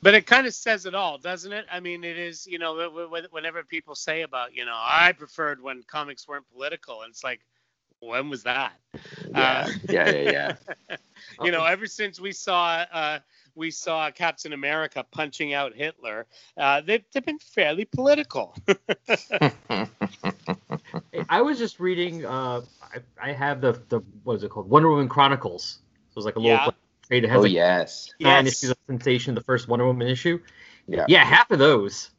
But it kind of says it all, doesn't it? I mean, it is, you know, wh- wh- whenever people say about, you know, I preferred when comics weren't political, and it's like, when was that? yeah, Uh, yeah, yeah, yeah. you know, ever since we saw uh, we saw Captain America punching out Hitler, uh, they've, they've been fairly political. I was just reading. Uh, I, I have the the what is it called? Wonder Woman Chronicles. So it's like a little Yeah. trade. It has oh like yes. nine Yes. issues of Sensation, the first Wonder Woman issue. Yeah. Yeah, half of those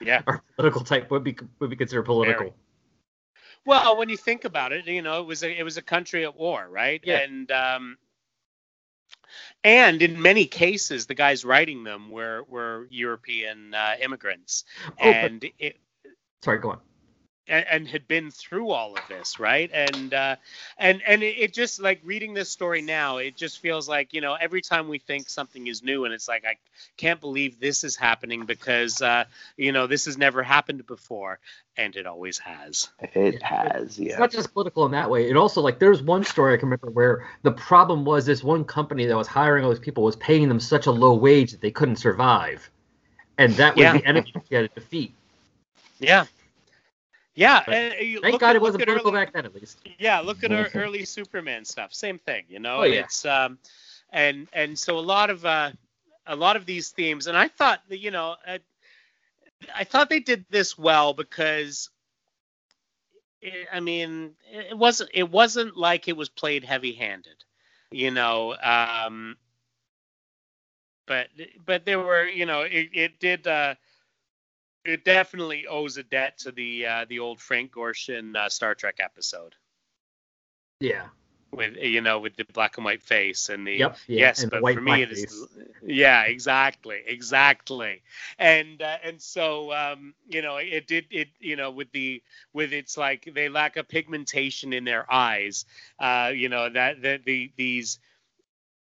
yeah. are political type would be would be considered political. Very. Well, when you think about it, you know, it was a it was a country at war, right? Yeah. And um, and in many cases, the guys writing them were were European uh, immigrants, Oh, but- and it, Sorry, go on. And, and had been through all of this, right? And uh, and and it, it just like reading this story now, it just feels like you know every time we think something is new, and it's like I can't believe this is happening because uh, you know this has never happened before, and it always has. It has, It's yeah. not just political in that way. It also like there's one story I can remember where the problem was this one company that was hiring all these people was paying them such a low wage that they couldn't survive, and that was Yeah. the enemy she had to defeat. Yeah. Yeah, and you Thank look God at- it wasn't political early- back then, at least. Yeah, look at our early Superman stuff. Same thing, you know. Oh, yeah. It's um, and and so a lot of uh, a lot of these themes, and I thought that you know, uh, I thought they did this well because, it, I mean, it wasn't it wasn't like it was played heavy-handed, you know. Um, but but there were you know it, it did uh it definitely owes a debt to the uh, the old Frank Gorshin uh, Star Trek episode Yeah. with you know with the black and white face and the Yep. Yeah. yes and but white for me it is is yeah exactly exactly and uh, and so um you know it did it you know with the with it's like they lack a pigmentation in their eyes uh you know that that the these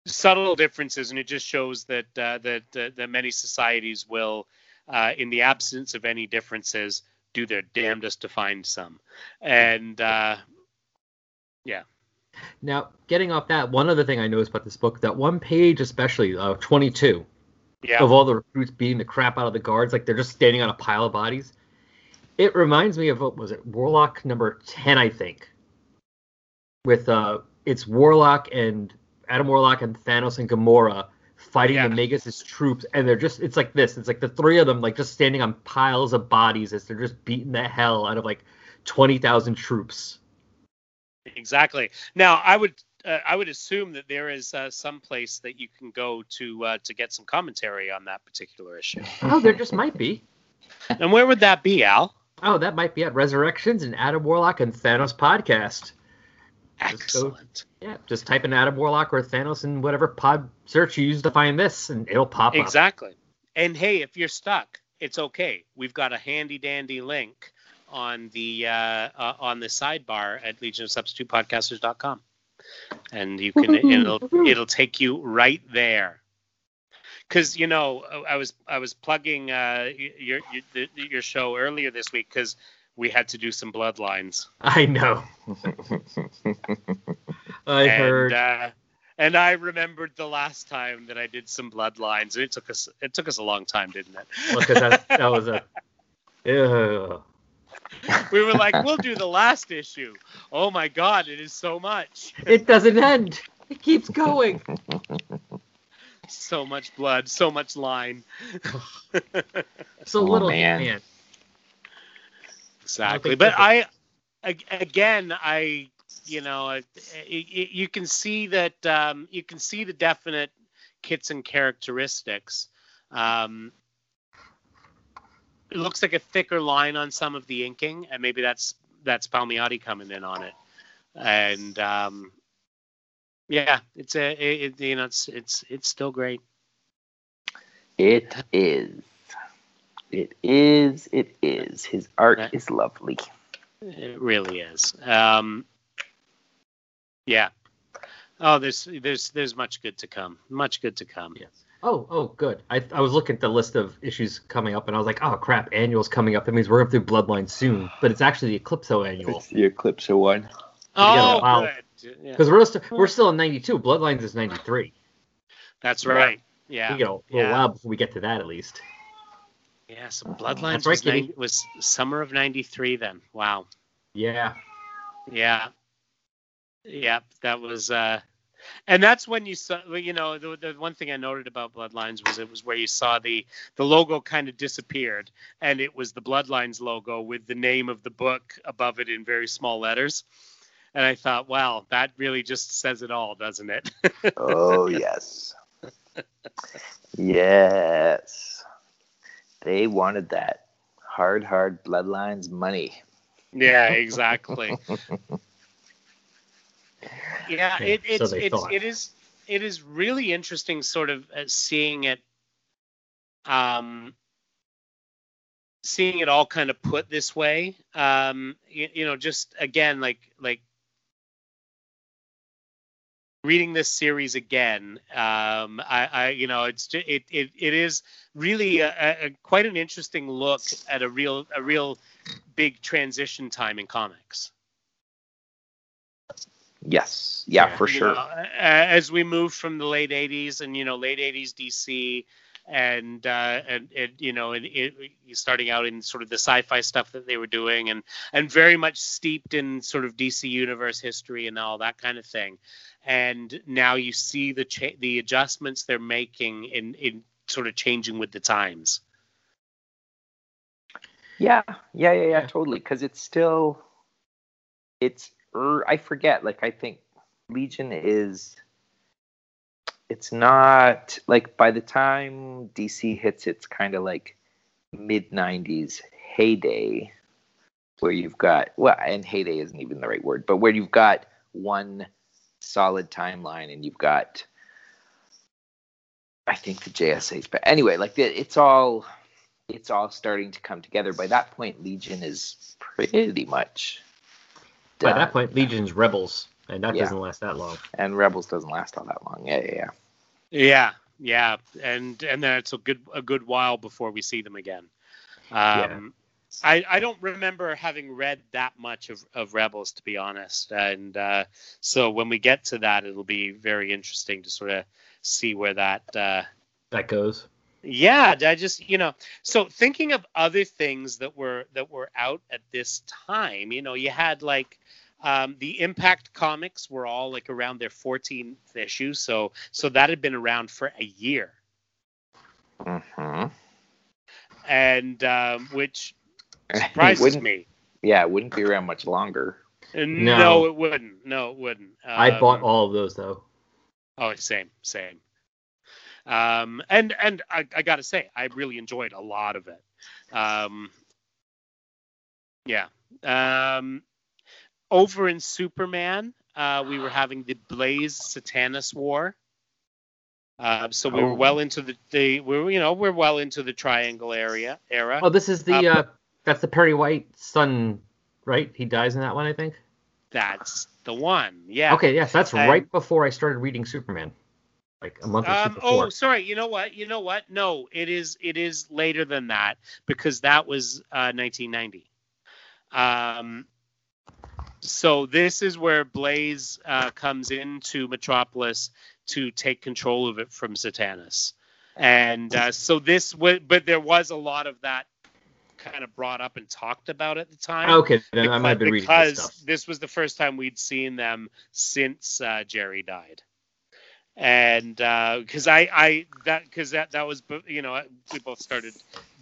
subtle differences and it just shows that uh, that uh, that many societies will uh, in the absence of any differences do their damnedest to find some and uh yeah Now, getting off that, one other thing I noticed about this book, that one page especially, uh, 22, Yeah. of all the recruits beating the crap out of the guards, like they're just standing on a pile of bodies. It reminds me of what was it, Warlock number 10, I think. With uh, it's Warlock and Adam Warlock and Thanos and Gamora fighting Yeah. the Magus' troops, and they're just it's like this. It's like the three of them like just standing on piles of bodies as they're just beating the hell out of like twenty thousand troops. Exactly. Now, I would uh, I would assume that there is uh, some place that you can go to uh, to get some commentary on that particular issue. Oh, there just might be. And where would that be, Al? Oh, that might be at Resurrections and Adam Warlock and Thanos podcast. Just go- Excellent. Yeah, just type in Adam Warlock or Thanos in whatever pod search you use to find this, and it'll pop up. Exactly. And hey, if you're stuck, it's okay. We've got a handy dandy link on the uh, uh, on the sidebar at legionofsubstitutepodcasters.com, and you can it'll it'll take you right there. Because you know, I was I was plugging uh, your your your show earlier this week because we had to do some bloodlines. I know. I and, heard. Uh, and I remembered the last time that I did some bloodlines, and it took us it took us a long time, didn't it? Well, 'cause that, that was a. Ew. we were like, we'll do the last issue. Oh my god, it is so much, It doesn't end. It keeps going. so much blood, so much line. So Oh, little man. man. Exactly, think but I again, I you know, it, it, you can see that um, you can see the definite kits and characteristics. Um, it looks like a thicker line on some of the inking, and maybe that's that's Palmiotti coming in on it. And um, yeah, it's a it, it- you know it's it's it's still great. It is. It is. It is. His art Right. is lovely. It really is. Um, yeah. Oh, there's there's there's much good to come. Much good to come. Yes. Oh, oh, good. I, I was looking at the list of issues coming up, and I was like, oh crap, annual's coming up. That means we're going through Bloodline soon. But it's actually the Eclipso annual It's the Eclipse one. Oh, wow. good. Yeah, because we're still we're still in '92. Bloodlines is '93. that's right. Yeah. We get a little yeah. while before we get to that at least. Yeah. So Bloodlines That's right, was, Kitty. 90, was summer of '93. Then. Wow. Yeah. Yeah. Yeah. That was. uh and that's when you saw, you know, the, the one thing I noted about Bloodlines was it was where you saw the the logo kind of disappeared, and it was the Bloodlines logo with the name of the book above it in very small letters. And I thought, wow, that really just says it all, doesn't it? Oh yes. yes. They wanted that hard, hard bloodlines money. yeah, exactly. yeah, Okay, it, it's they it's thought. it is it is really interesting, sort of uh, seeing it, um, seeing it all kind of put this way. Um, you, you know, just again, like like reading this series again. Um, I, I you know, it's it it it is really a, a quite an interesting look at a real a real big transition time in comics. Yes. Yeah, Yeah. for sure. know, as we move from the late '80s and you know late '80s DC and uh, and, and you know and it, starting out in sort of the sci-fi stuff that they were doing and and very much steeped in sort of DC universe history and all that kind of thing. And now you see the cha- the adjustments they're making in in sort of changing with the times. Yeah, yeah, yeah, yeah, Yeah. totally. Because it's still, it's. Er, I forget. Like I think Legion is. It's not like by the time DC hits its kind of like mid '90s heyday, where you've got well, and heyday isn't even the right word, but where you've got one solid timeline and you've got. I think the JSA's, but anyway, like the, it's all it's all starting to come together. By that point, Legion is pretty much By that point, Legion's Rebels, and that Yeah. doesn't last that long. and Rebels doesn't last all that long. Yeah, yeah, yeah. Yeah, yeah, and and then it's a good a good while before we see them again. Um, I, I don't remember having read that much of, of Rebels, to be honest. And uh, so when we get to that, it'll be very interesting to sort of see where that. Uh, that goes. Yeah, I just you know, so thinking of other things that were that were out at this time, you know, you had like um, the Impact comics were all like around their 14th issue, so so that had been around for a year. Mm-hmm. And um, which surprises me. Yeah, it wouldn't be around much longer. No, no it wouldn't. No, it wouldn't. Um, I bought all of those though. Oh, same, same. Um, and and I, I got to say, I really enjoyed a lot of it. Um, yeah. Um, over in Superman, uh, we were having the Blaze Satanis War. Uh, so we oh. were well into the, the we were, you know we're well into the Triangle area era. Oh, this is the uh, uh, that's the Perry White son, right? He dies in that one, I think. That's the one. Yeah. Okay. Yes, that's and, right before I started reading Superman like a month or um, Oh, sorry. You know what? You know what? No, it is. It is later than that because that was uh, 1990. Um, so this is where Blaze uh, comes into Metropolis to take control of it from Satanis, and uh, so this. W- but there was a lot of that kind of brought up and talked about at the time. Okay, then because, I might be been reading this stuff. this was the first time we'd seen them since uh, Jerry died and because uh, I I that because that that was you know we both started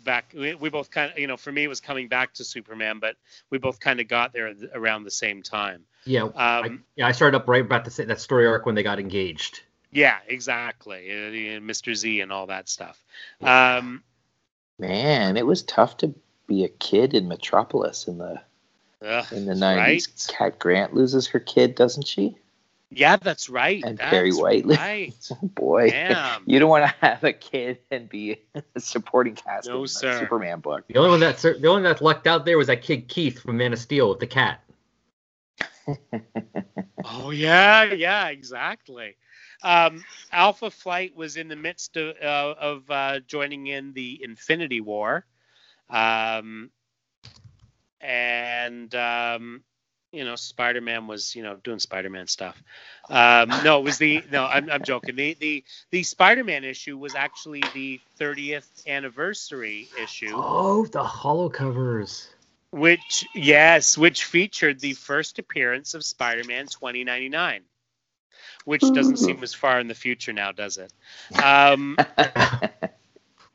back we, we both kind of you know for me it was coming back to Superman but we both kind of got there around the same time. Yeah, um, I, yeah, I started up right about the that story arc when they got engaged. Yeah, exactly, uh, Mr. Z and all that stuff. Um, Man, it was tough to be a kid in Metropolis in the uh, in the nineties. Right? Cat Grant loses her kid, doesn't she? Yeah, that's right. And that's Perry Whiteley. Right. oh boy. Damn. You don't want to have a kid and be a supporting cast no, in sir. Superman book. The only one that the only one that lucked out there was that kid Keith from Man of Steel with the cat. oh yeah, yeah, exactly. Um, Alpha Flight was in the midst of, uh, of uh, joining in the Infinity War, um, and um, you know, Spider Man was, you know, doing Spider Man stuff. Um, no, it was the no, I'm, I'm joking. The the the Spider Man issue was actually the 30th anniversary issue. Oh, the hollow covers. Which yes, which featured the first appearance of Spider Man 2099. Which doesn't seem as far in the future now, does it? Um,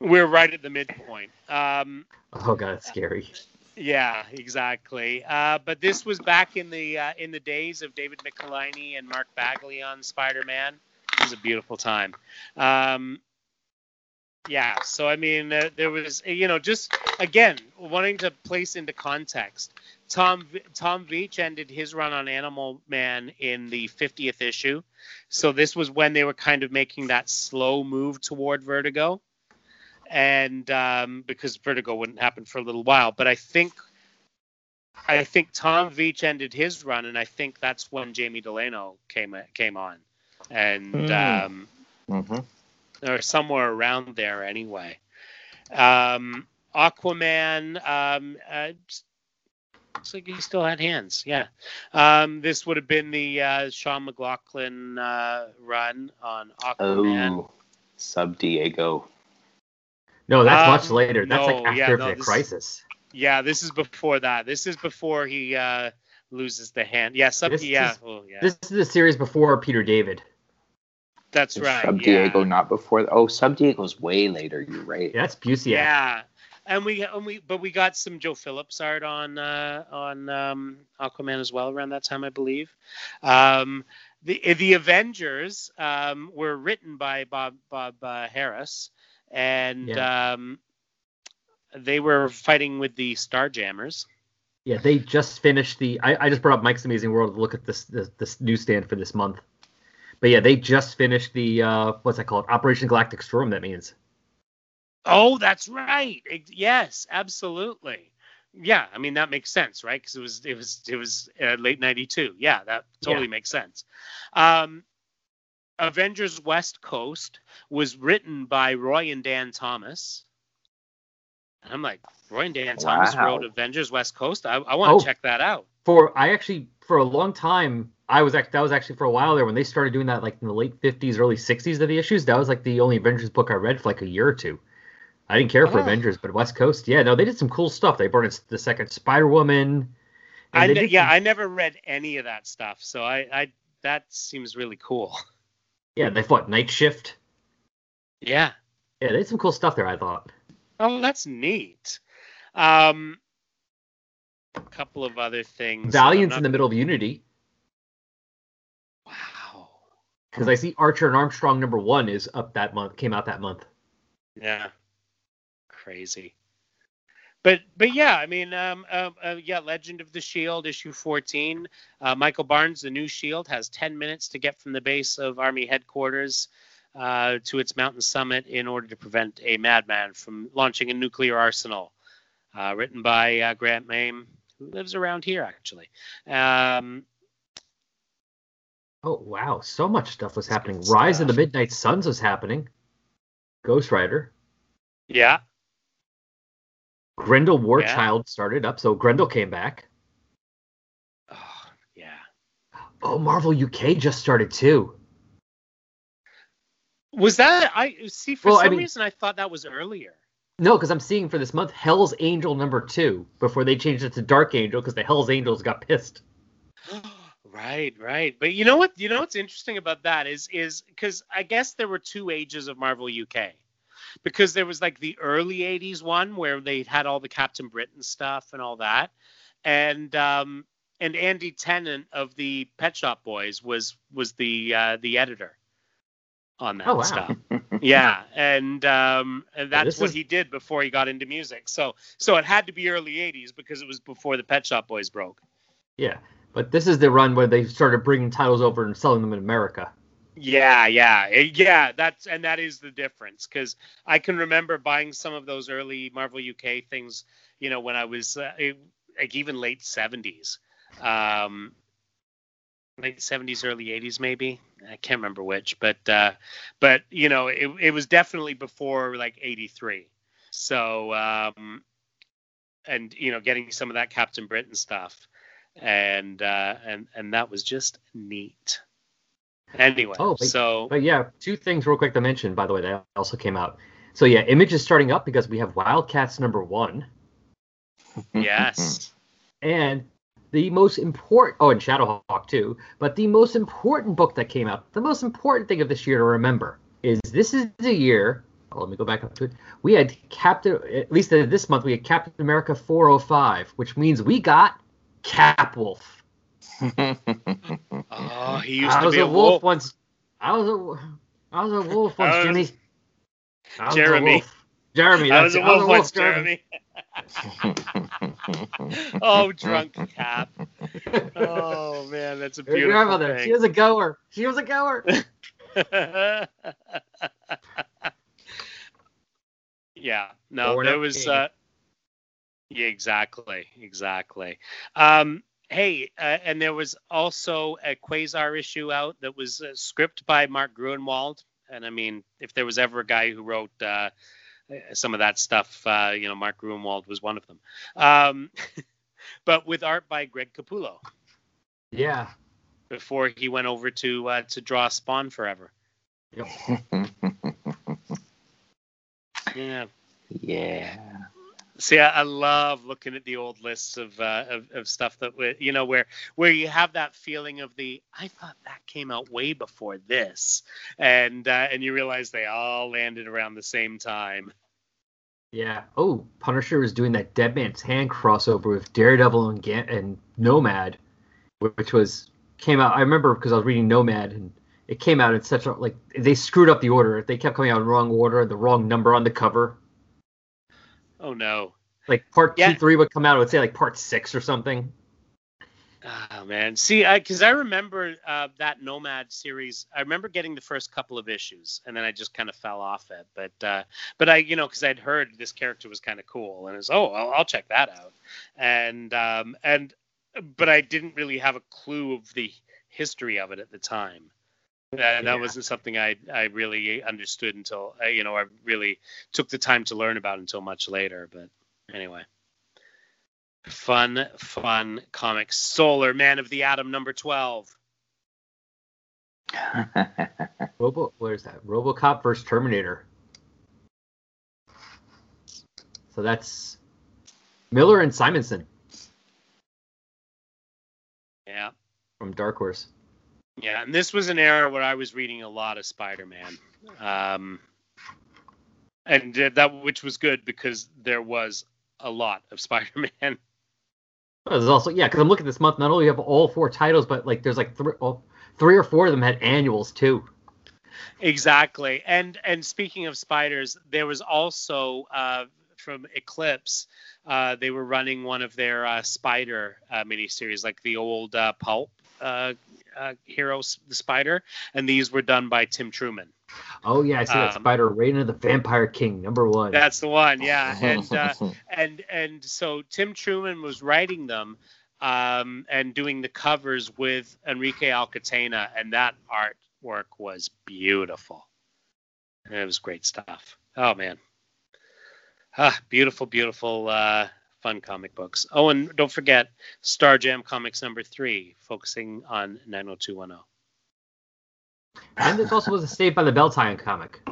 we're right at the midpoint. Um, oh god, it's scary. Yeah, exactly. Uh, but this was back in the uh, in the days of David Michelinie and Mark Bagley on Spider-Man. It was a beautiful time. Um, yeah, so I mean, uh, there was you know just again wanting to place into context. Tom Tom Veitch ended his run on Animal Man in the 50th issue, so this was when they were kind of making that slow move toward Vertigo and um, because Vertigo wouldn't happen for a little while. But I think I think Tom Veitch ended his run, and I think that's when Jamie Delano came came on, and mm. um, mm-hmm. or somewhere around there anyway. Um, Aquaman. Um, uh, looks like he still had hands. Yeah. Um, this would have been the uh, Shaun McLaughlin uh, run on Aquaman. Oh, Sub Diego. No, that's um, much later. That's no, like after yeah, no, the crisis. Yeah, this is before that. This is before he uh, loses the hand. Yeah, sub. This yeah, is, oh, yeah. This is the series before Peter David. That's right. Sub yeah. Diego, not before. Oh, Sub Diego's way later. You're right. Yeah, that's Busiek. Yeah, and we and we but we got some Joe Phillips art on uh, on um, Aquaman as well around that time, I believe. Um, the the Avengers um, were written by Bob Bob uh, Harras and yeah. um, they were fighting with the Starjammers. Yeah, they just finished the. I, I just brought up Mike's Amazing World to look at this, this this newsstand for this month. But yeah, they just finished the uh, what's that called? Operation Galactic Storm. That means. Oh, that's right. It, yes, absolutely. Yeah, I mean that makes sense, right? Because it was it was it was uh, late '92. Yeah, that totally yeah. makes sense. Um, Avengers West Coast was written by Roy and Dann Thomas. And I'm like, Roy and Dann Thomas Wow. wrote Avengers West Coast. I, I want to Oh. check that out. For I actually for a long time I was act that was actually for a while there when they started doing that like in the late 50s, early 60s of the issues. That was like the only Avengers book I read for like a year or two. I didn't care for Oh. Avengers, but West Coast, yeah, no, they did some cool stuff. They brought in the second Spider Woman. I ne- yeah, I never read any of that stuff, so I, I that seems really cool. Yeah, they fought Night Shift. Yeah. Yeah, they did some cool stuff there. I thought. Oh, that's neat. Um, a couple of other things. Valiant's I'm in the middle of Unity Wow. because I see Archer and Armstrong number one is up that month. Came out that month. Yeah. Crazy. But but yeah, I mean, um, uh, uh, yeah, Legend of the Shield issue 14. Uh, Michael Barnes, the new Shield, has 10 minutes to get from the base of Army headquarters uh, to its mountain summit in order to prevent a madman from launching a nuclear arsenal. Uh, written by uh, Grant Miehm, who lives around here actually. Um, Oh wow, so much stuff was happening. Rise of the. Midnight Suns was happening. Ghost Rider. yeah, Grendel War Yeah. Child started up, so Grendel came back. oh, yeah. Oh, Marvel UK just started too. Was that I see? For Well, I some mean- reason, I thought that was earlier. No, because I'm seeing for this month Hell's Angel number two before they changed it to Dark Angel because the Hell's Angels got pissed. right, right. But you know what? You know what's interesting about that is is because I guess there were two ages of Marvel UK. Because there was like the early '80s one where they had all the Captain Britain stuff and all that, and um, and Andy Tennant of the Pet Shop Boys was was the uh, the editor on that Oh, wow. stuff. yeah, and um, and that's what is- he did before he got into music. So so it had to be early '80s because it was before the Pet Shop Boys broke. Yeah, but this is the run where they started bringing titles over and selling them in America. Yeah, yeah, eh, yeah. That's and that is the difference because I can remember buying some of those early Marvel UK things. You know, when I was uh, eh, like even late '70s, um, late '70s, early '80s, maybe. I can't remember which, but uh, but you know, it it was definitely before like '83. So um, and you know, getting some of that Captain Britain stuff, and uh, and and that was just neat. Anyway, Oh, but- so But yeah, two things real quick to mention, by the way, that also came out. So yeah, Image is starting up because we have Wildcats number one. yes, And the most important, oh, and Shadowhawk too, but the most important book that came out, the most important thing of this year to remember is this is the year, oh, let me go back up to it. We had Captain, at least this month, we had Captain America 405, which means we got Capwolf. Oh, he used I to was be a wolf wolf. once. I was a, I was a wolf once, was- Jimmy. I was a Jeremy. wolf. Jeremy. I was a wolf once, Jeremy. oh, drunk cap. Oh man, that's a Your beautiful grandmother. She was a goer. She was a goer. yeah, no, Born there was. Uh, yeah, exactly, exactly. Um, hey, uh, and there was also a Quasar issue out that was uh, script by Mark Gruenwald. And I mean, if there was ever a guy who wrote uh, some of that stuff, uh, you know, Mark Gruenwald was one of them. Um, but with art by Greg Capullo Yeah. before he went over to uh, to draw Spawn Forever. Yep. Yeah. yeah. See, I, I love looking at the old lists of, uh, of of stuff that we- you know where where you have that feeling of the I thought that came out way before this, and uh, and you realize they all landed around the same time. Yeah. Oh, Punisher was doing that Dead Man's Hand crossover with Daredevil and Ga- and Nomad, which was came out. I remember because I was reading Nomad and it came out in such a like they screwed up the order. They kept coming out in the wrong order, the wrong number on the cover. Oh no! Like part Yeah. two, three would come out. It would say like part six or something. Oh man, see, I because I remember uh, that Nomad series. I remember getting the first couple of issues, and then I just kind of fell off it. But uh, but I, you know, because I'd heard this character was kind of cool, and it was oh, I'll, I'll check that out. And um, and but I didn't really have a clue of the history of it at the time. That Yeah. wasn't something I I really understood until uh, you know I really took the time to learn about until much later. But anyway, fun, fun comics. Solar Man of the Atom number twelve. Robo, where's that? RoboCop versus Terminator. So that's Miller and Simonson Yeah, from Dark Horse. Yeah. And this was an era where I was reading a lot of Spider-Man, um, and uh, that which was good because there was a lot of Spider-Man. Oh, there's also yeah, because I'm looking this month. Not only you have all four titles, but like there's like three, oh, three or four of them had annuals too. Exactly. And and speaking of spiders, there was also uh, from Eclipse. Uh, they were running one of their uh, spider uh, miniseries, like the old uh, pulp uh, heroes, the spider, and these were done by Tim Truman. Oh yeah, I see that Um, Spider Reign of the Vampire King number one. That's the one, yeah. And uh, and and so Tim Truman was writing them um, and doing the covers with Enrique Alcatena, and that artwork was beautiful. And it was great stuff. Oh man, ah, beautiful, beautiful, uh, fun comic books. Oh, and don't forget Star Jam Comics number three, focusing on 90210. and this also was a Saved by the Bell tie-in comic.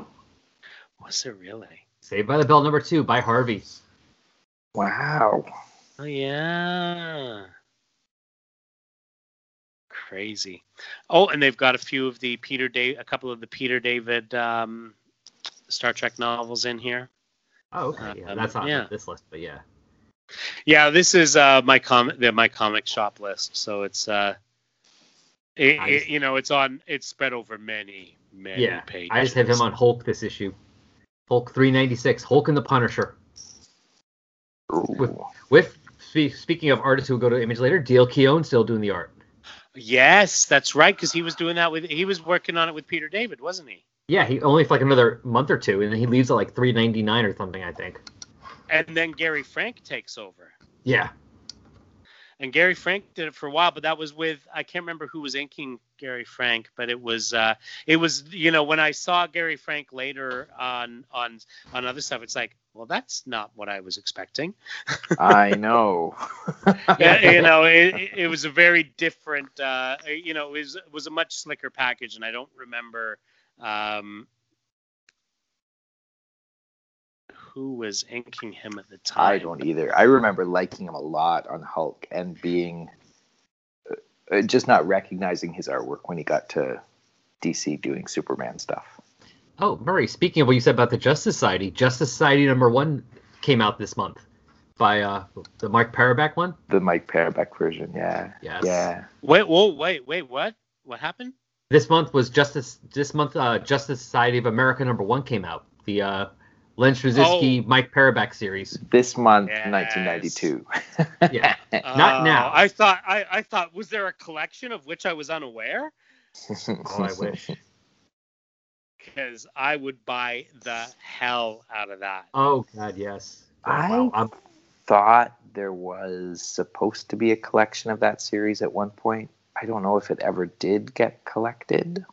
Was it really? Saved by the Bell number two by Harvey. wow. Oh yeah. Crazy. Oh, and they've got a few of the Peter Day, a couple of the Peter David um, Star Trek novels in here. Oh okay, yeah, Um, that's not yeah. this list, but yeah. Yeah, this is uh, my comic, the, my comic shop list. So it's uh, it, Nice. it- you know, it's on, it's spread over many, many Yeah, pages. I just have him on Hulk this issue. Hulk 396, Hulk and the Punisher. Ooh. With speaking of artists who will go to Image later, Dale Keown still doing the art. Yes, that's right, because he was doing that with, he was working on it with Peter David, wasn't he? Yeah, he only for like another month or two, and then he leaves at like 399 or something, I think. And then Gary Frank takes over. Yeah, and Gary Frank did it for a while, but that was with I can't remember who was inking Gary Frank, but it was uh, it was you know when I saw Gary Frank later on on on other stuff, it's like well that's not what I was expecting. I know. Yeah, you know it, it- it was a very different uh, you know it was it was a much slicker package, and I don't remember um, who was inking him at the time. I don't either. I remember liking him a lot on Hulk and being uh, uh, just not recognizing his artwork when he got to DC doing Superman stuff. Oh, Murray, speaking of what you said about the Justice Society, Justice Society number one came out this month by uh, the Mark Parobeck one. The Mike Parobeck version, yeah. Yes. Yeah. Wait, whoa, wait, wait, what? What happened? This month was Justice. This month, uh, Justice Society of America number one came out. The uh, Len Strazewski, Oh. Mike Parobeck series. This month, Yes. 1992. Yeah. Not Uh, now. I thought I, I thought was there a collection of which I was unaware? Oh, I wish. Because I would buy the hell out of that. Oh God, yes. I Wow, thought there was supposed to be a collection of that series at one point. I don't know if it ever did get collected.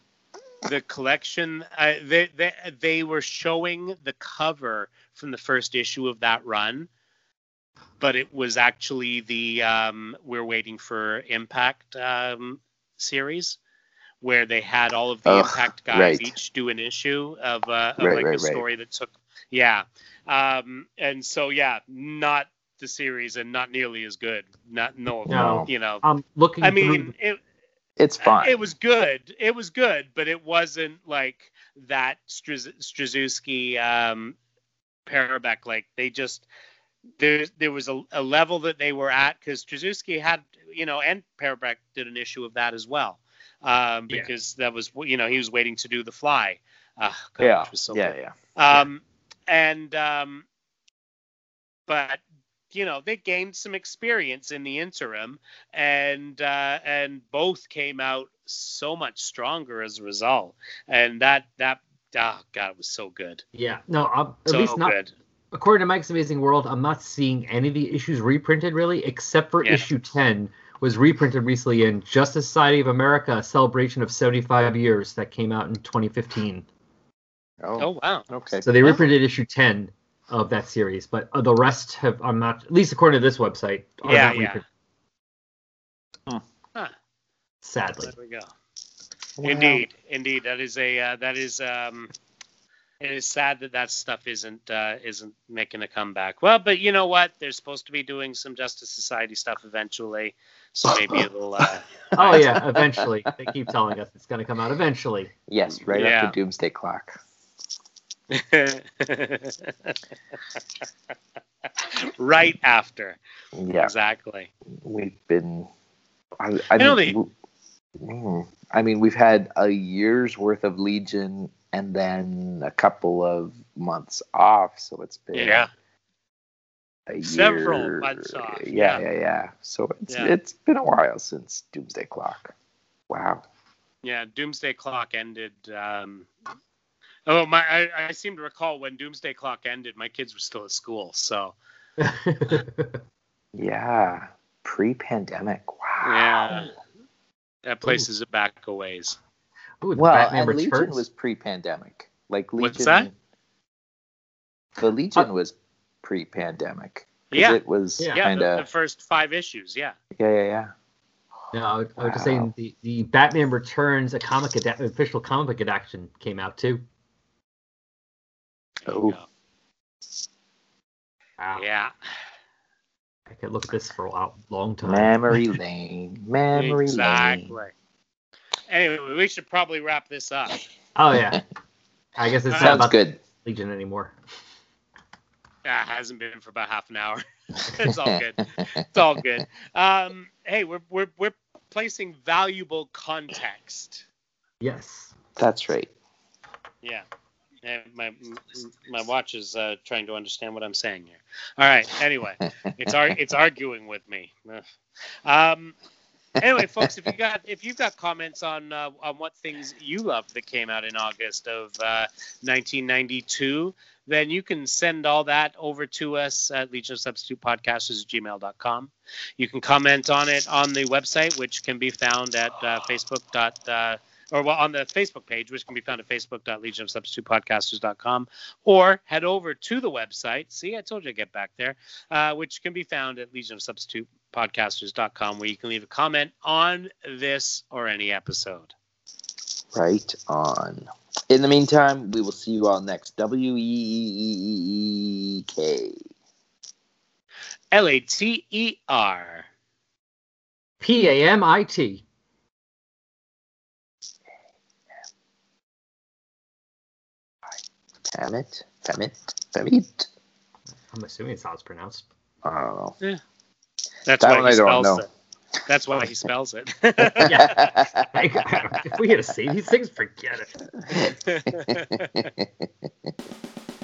The collection uh, they, they they were showing the cover from the first issue of that run, but it was actually the um, we're waiting for Impact um, series. Where they had all of the Ugh, Impact guys right. each do an issue of, uh, of Right, like right, a right. story that took, yeah, um, and so yeah, not the series and not nearly as good. Not no, No. you know. I'm looking. I through- mean, it, It's fine. it was good. It was good, but it wasn't like that Straz- Strazewski um, Parobeck. Like they just there there was a, a level that they were at because Strazewski had you know and Parobeck did an issue of that as well um, Yeah. because that was you know he was waiting to do the Fly. Uh, God, yeah. was so yeah, good. yeah. Um, and um, but you know they gained some experience in the interim, and uh, and both came out so much stronger as a result. And that that oh god, it was so good, yeah, no, I'm, at so least not good. according to Mike's Amazing World. I'm not seeing any of the issues reprinted really, except for Yeah. issue ten, was reprinted recently in Justice Society of America: A Celebration of 75 Years that came out in 2015. Oh, Oh wow. okay. So they reprinted issue 10 of that series, but uh, the rest have I'm not, at least according to this website, are Yeah, not yeah. reprinted. Hmm. Huh. Sadly. There we go. Wow. Indeed, indeed, that is a uh, that is um, it is sad that that stuff isn't uh, isn't making a comeback. Well, but you know what? They're supposed to be doing some Justice Society stuff eventually, so maybe it'll. Uh, Oh yeah, eventually. they keep telling us it's going to come out eventually. Yes, right Yeah. after Doomsday Clock. right after, Yeah, exactly. we've been. I, I, I mean, w- mm, I mean, we've had a year's worth of Legion and then a couple of months off, so it's been Yeah, a Several year. months off, Yeah, yeah. yeah, yeah. So it's Yeah. it's been a while since Doomsday Clock. Wow. yeah. Doomsday Clock ended. Um, oh my! I, I seem to recall when Doomsday Clock ended, my kids were still at school, so. Yeah. Pre-pandemic. Wow. Yeah. That places it back a ways. Ooh, Well, Batman and Legion was pre-pandemic. Like Legion. What's that? The Legion uh, was pre-pandemic. 'Cause Yeah. It was Yeah. Yeah, kind the, of. the first five issues. Yeah. Yeah, yeah, yeah. No, I was I was just saying the, the Batman Returns, a comic ada- official comic book adaptation came out too. There you Oh. go. Wow. Yeah. I could look at this for a while, long time. Memory lane. Memory lane. exactly. Anyway, we should probably wrap this up. Oh yeah. I guess it's not about good. Legion anymore. Yeah, it hasn't been for about half an hour. it's all good. It's all good. Um, hey, we're we're we're placing valuable context. Yes. That's right. Yeah. And my my watch is uh, trying to understand what I'm saying here. All right. Anyway, it's ar- it's arguing with me. Um. Anyway, folks, if you got if you've got comments on uh, on what things you loved that came out in August of uh, 1992, then you can send all that over to us at Legion Substitute Podcasters gmail.com. You can comment on it on the website, which can be found at uh, Facebook. Dot, or well, on the Facebook page, which can be found at facebook.legionofsubstitutepodcasters.com, or head over to the website. See, I told you to get back there, uh, which can be found at legionofsubstitutepodcasters.com, where you can leave a comment on this or any episode. Right on. In the meantime, we will see you all next. W E E E E E K. L A T E R. P A M I T. Famit. Famit. Famit. I'm assuming it's how it's pronounced. I don't know. That's That why one he I don't spells know. it. That's why he spells it. if we had to say these things, forget it. it.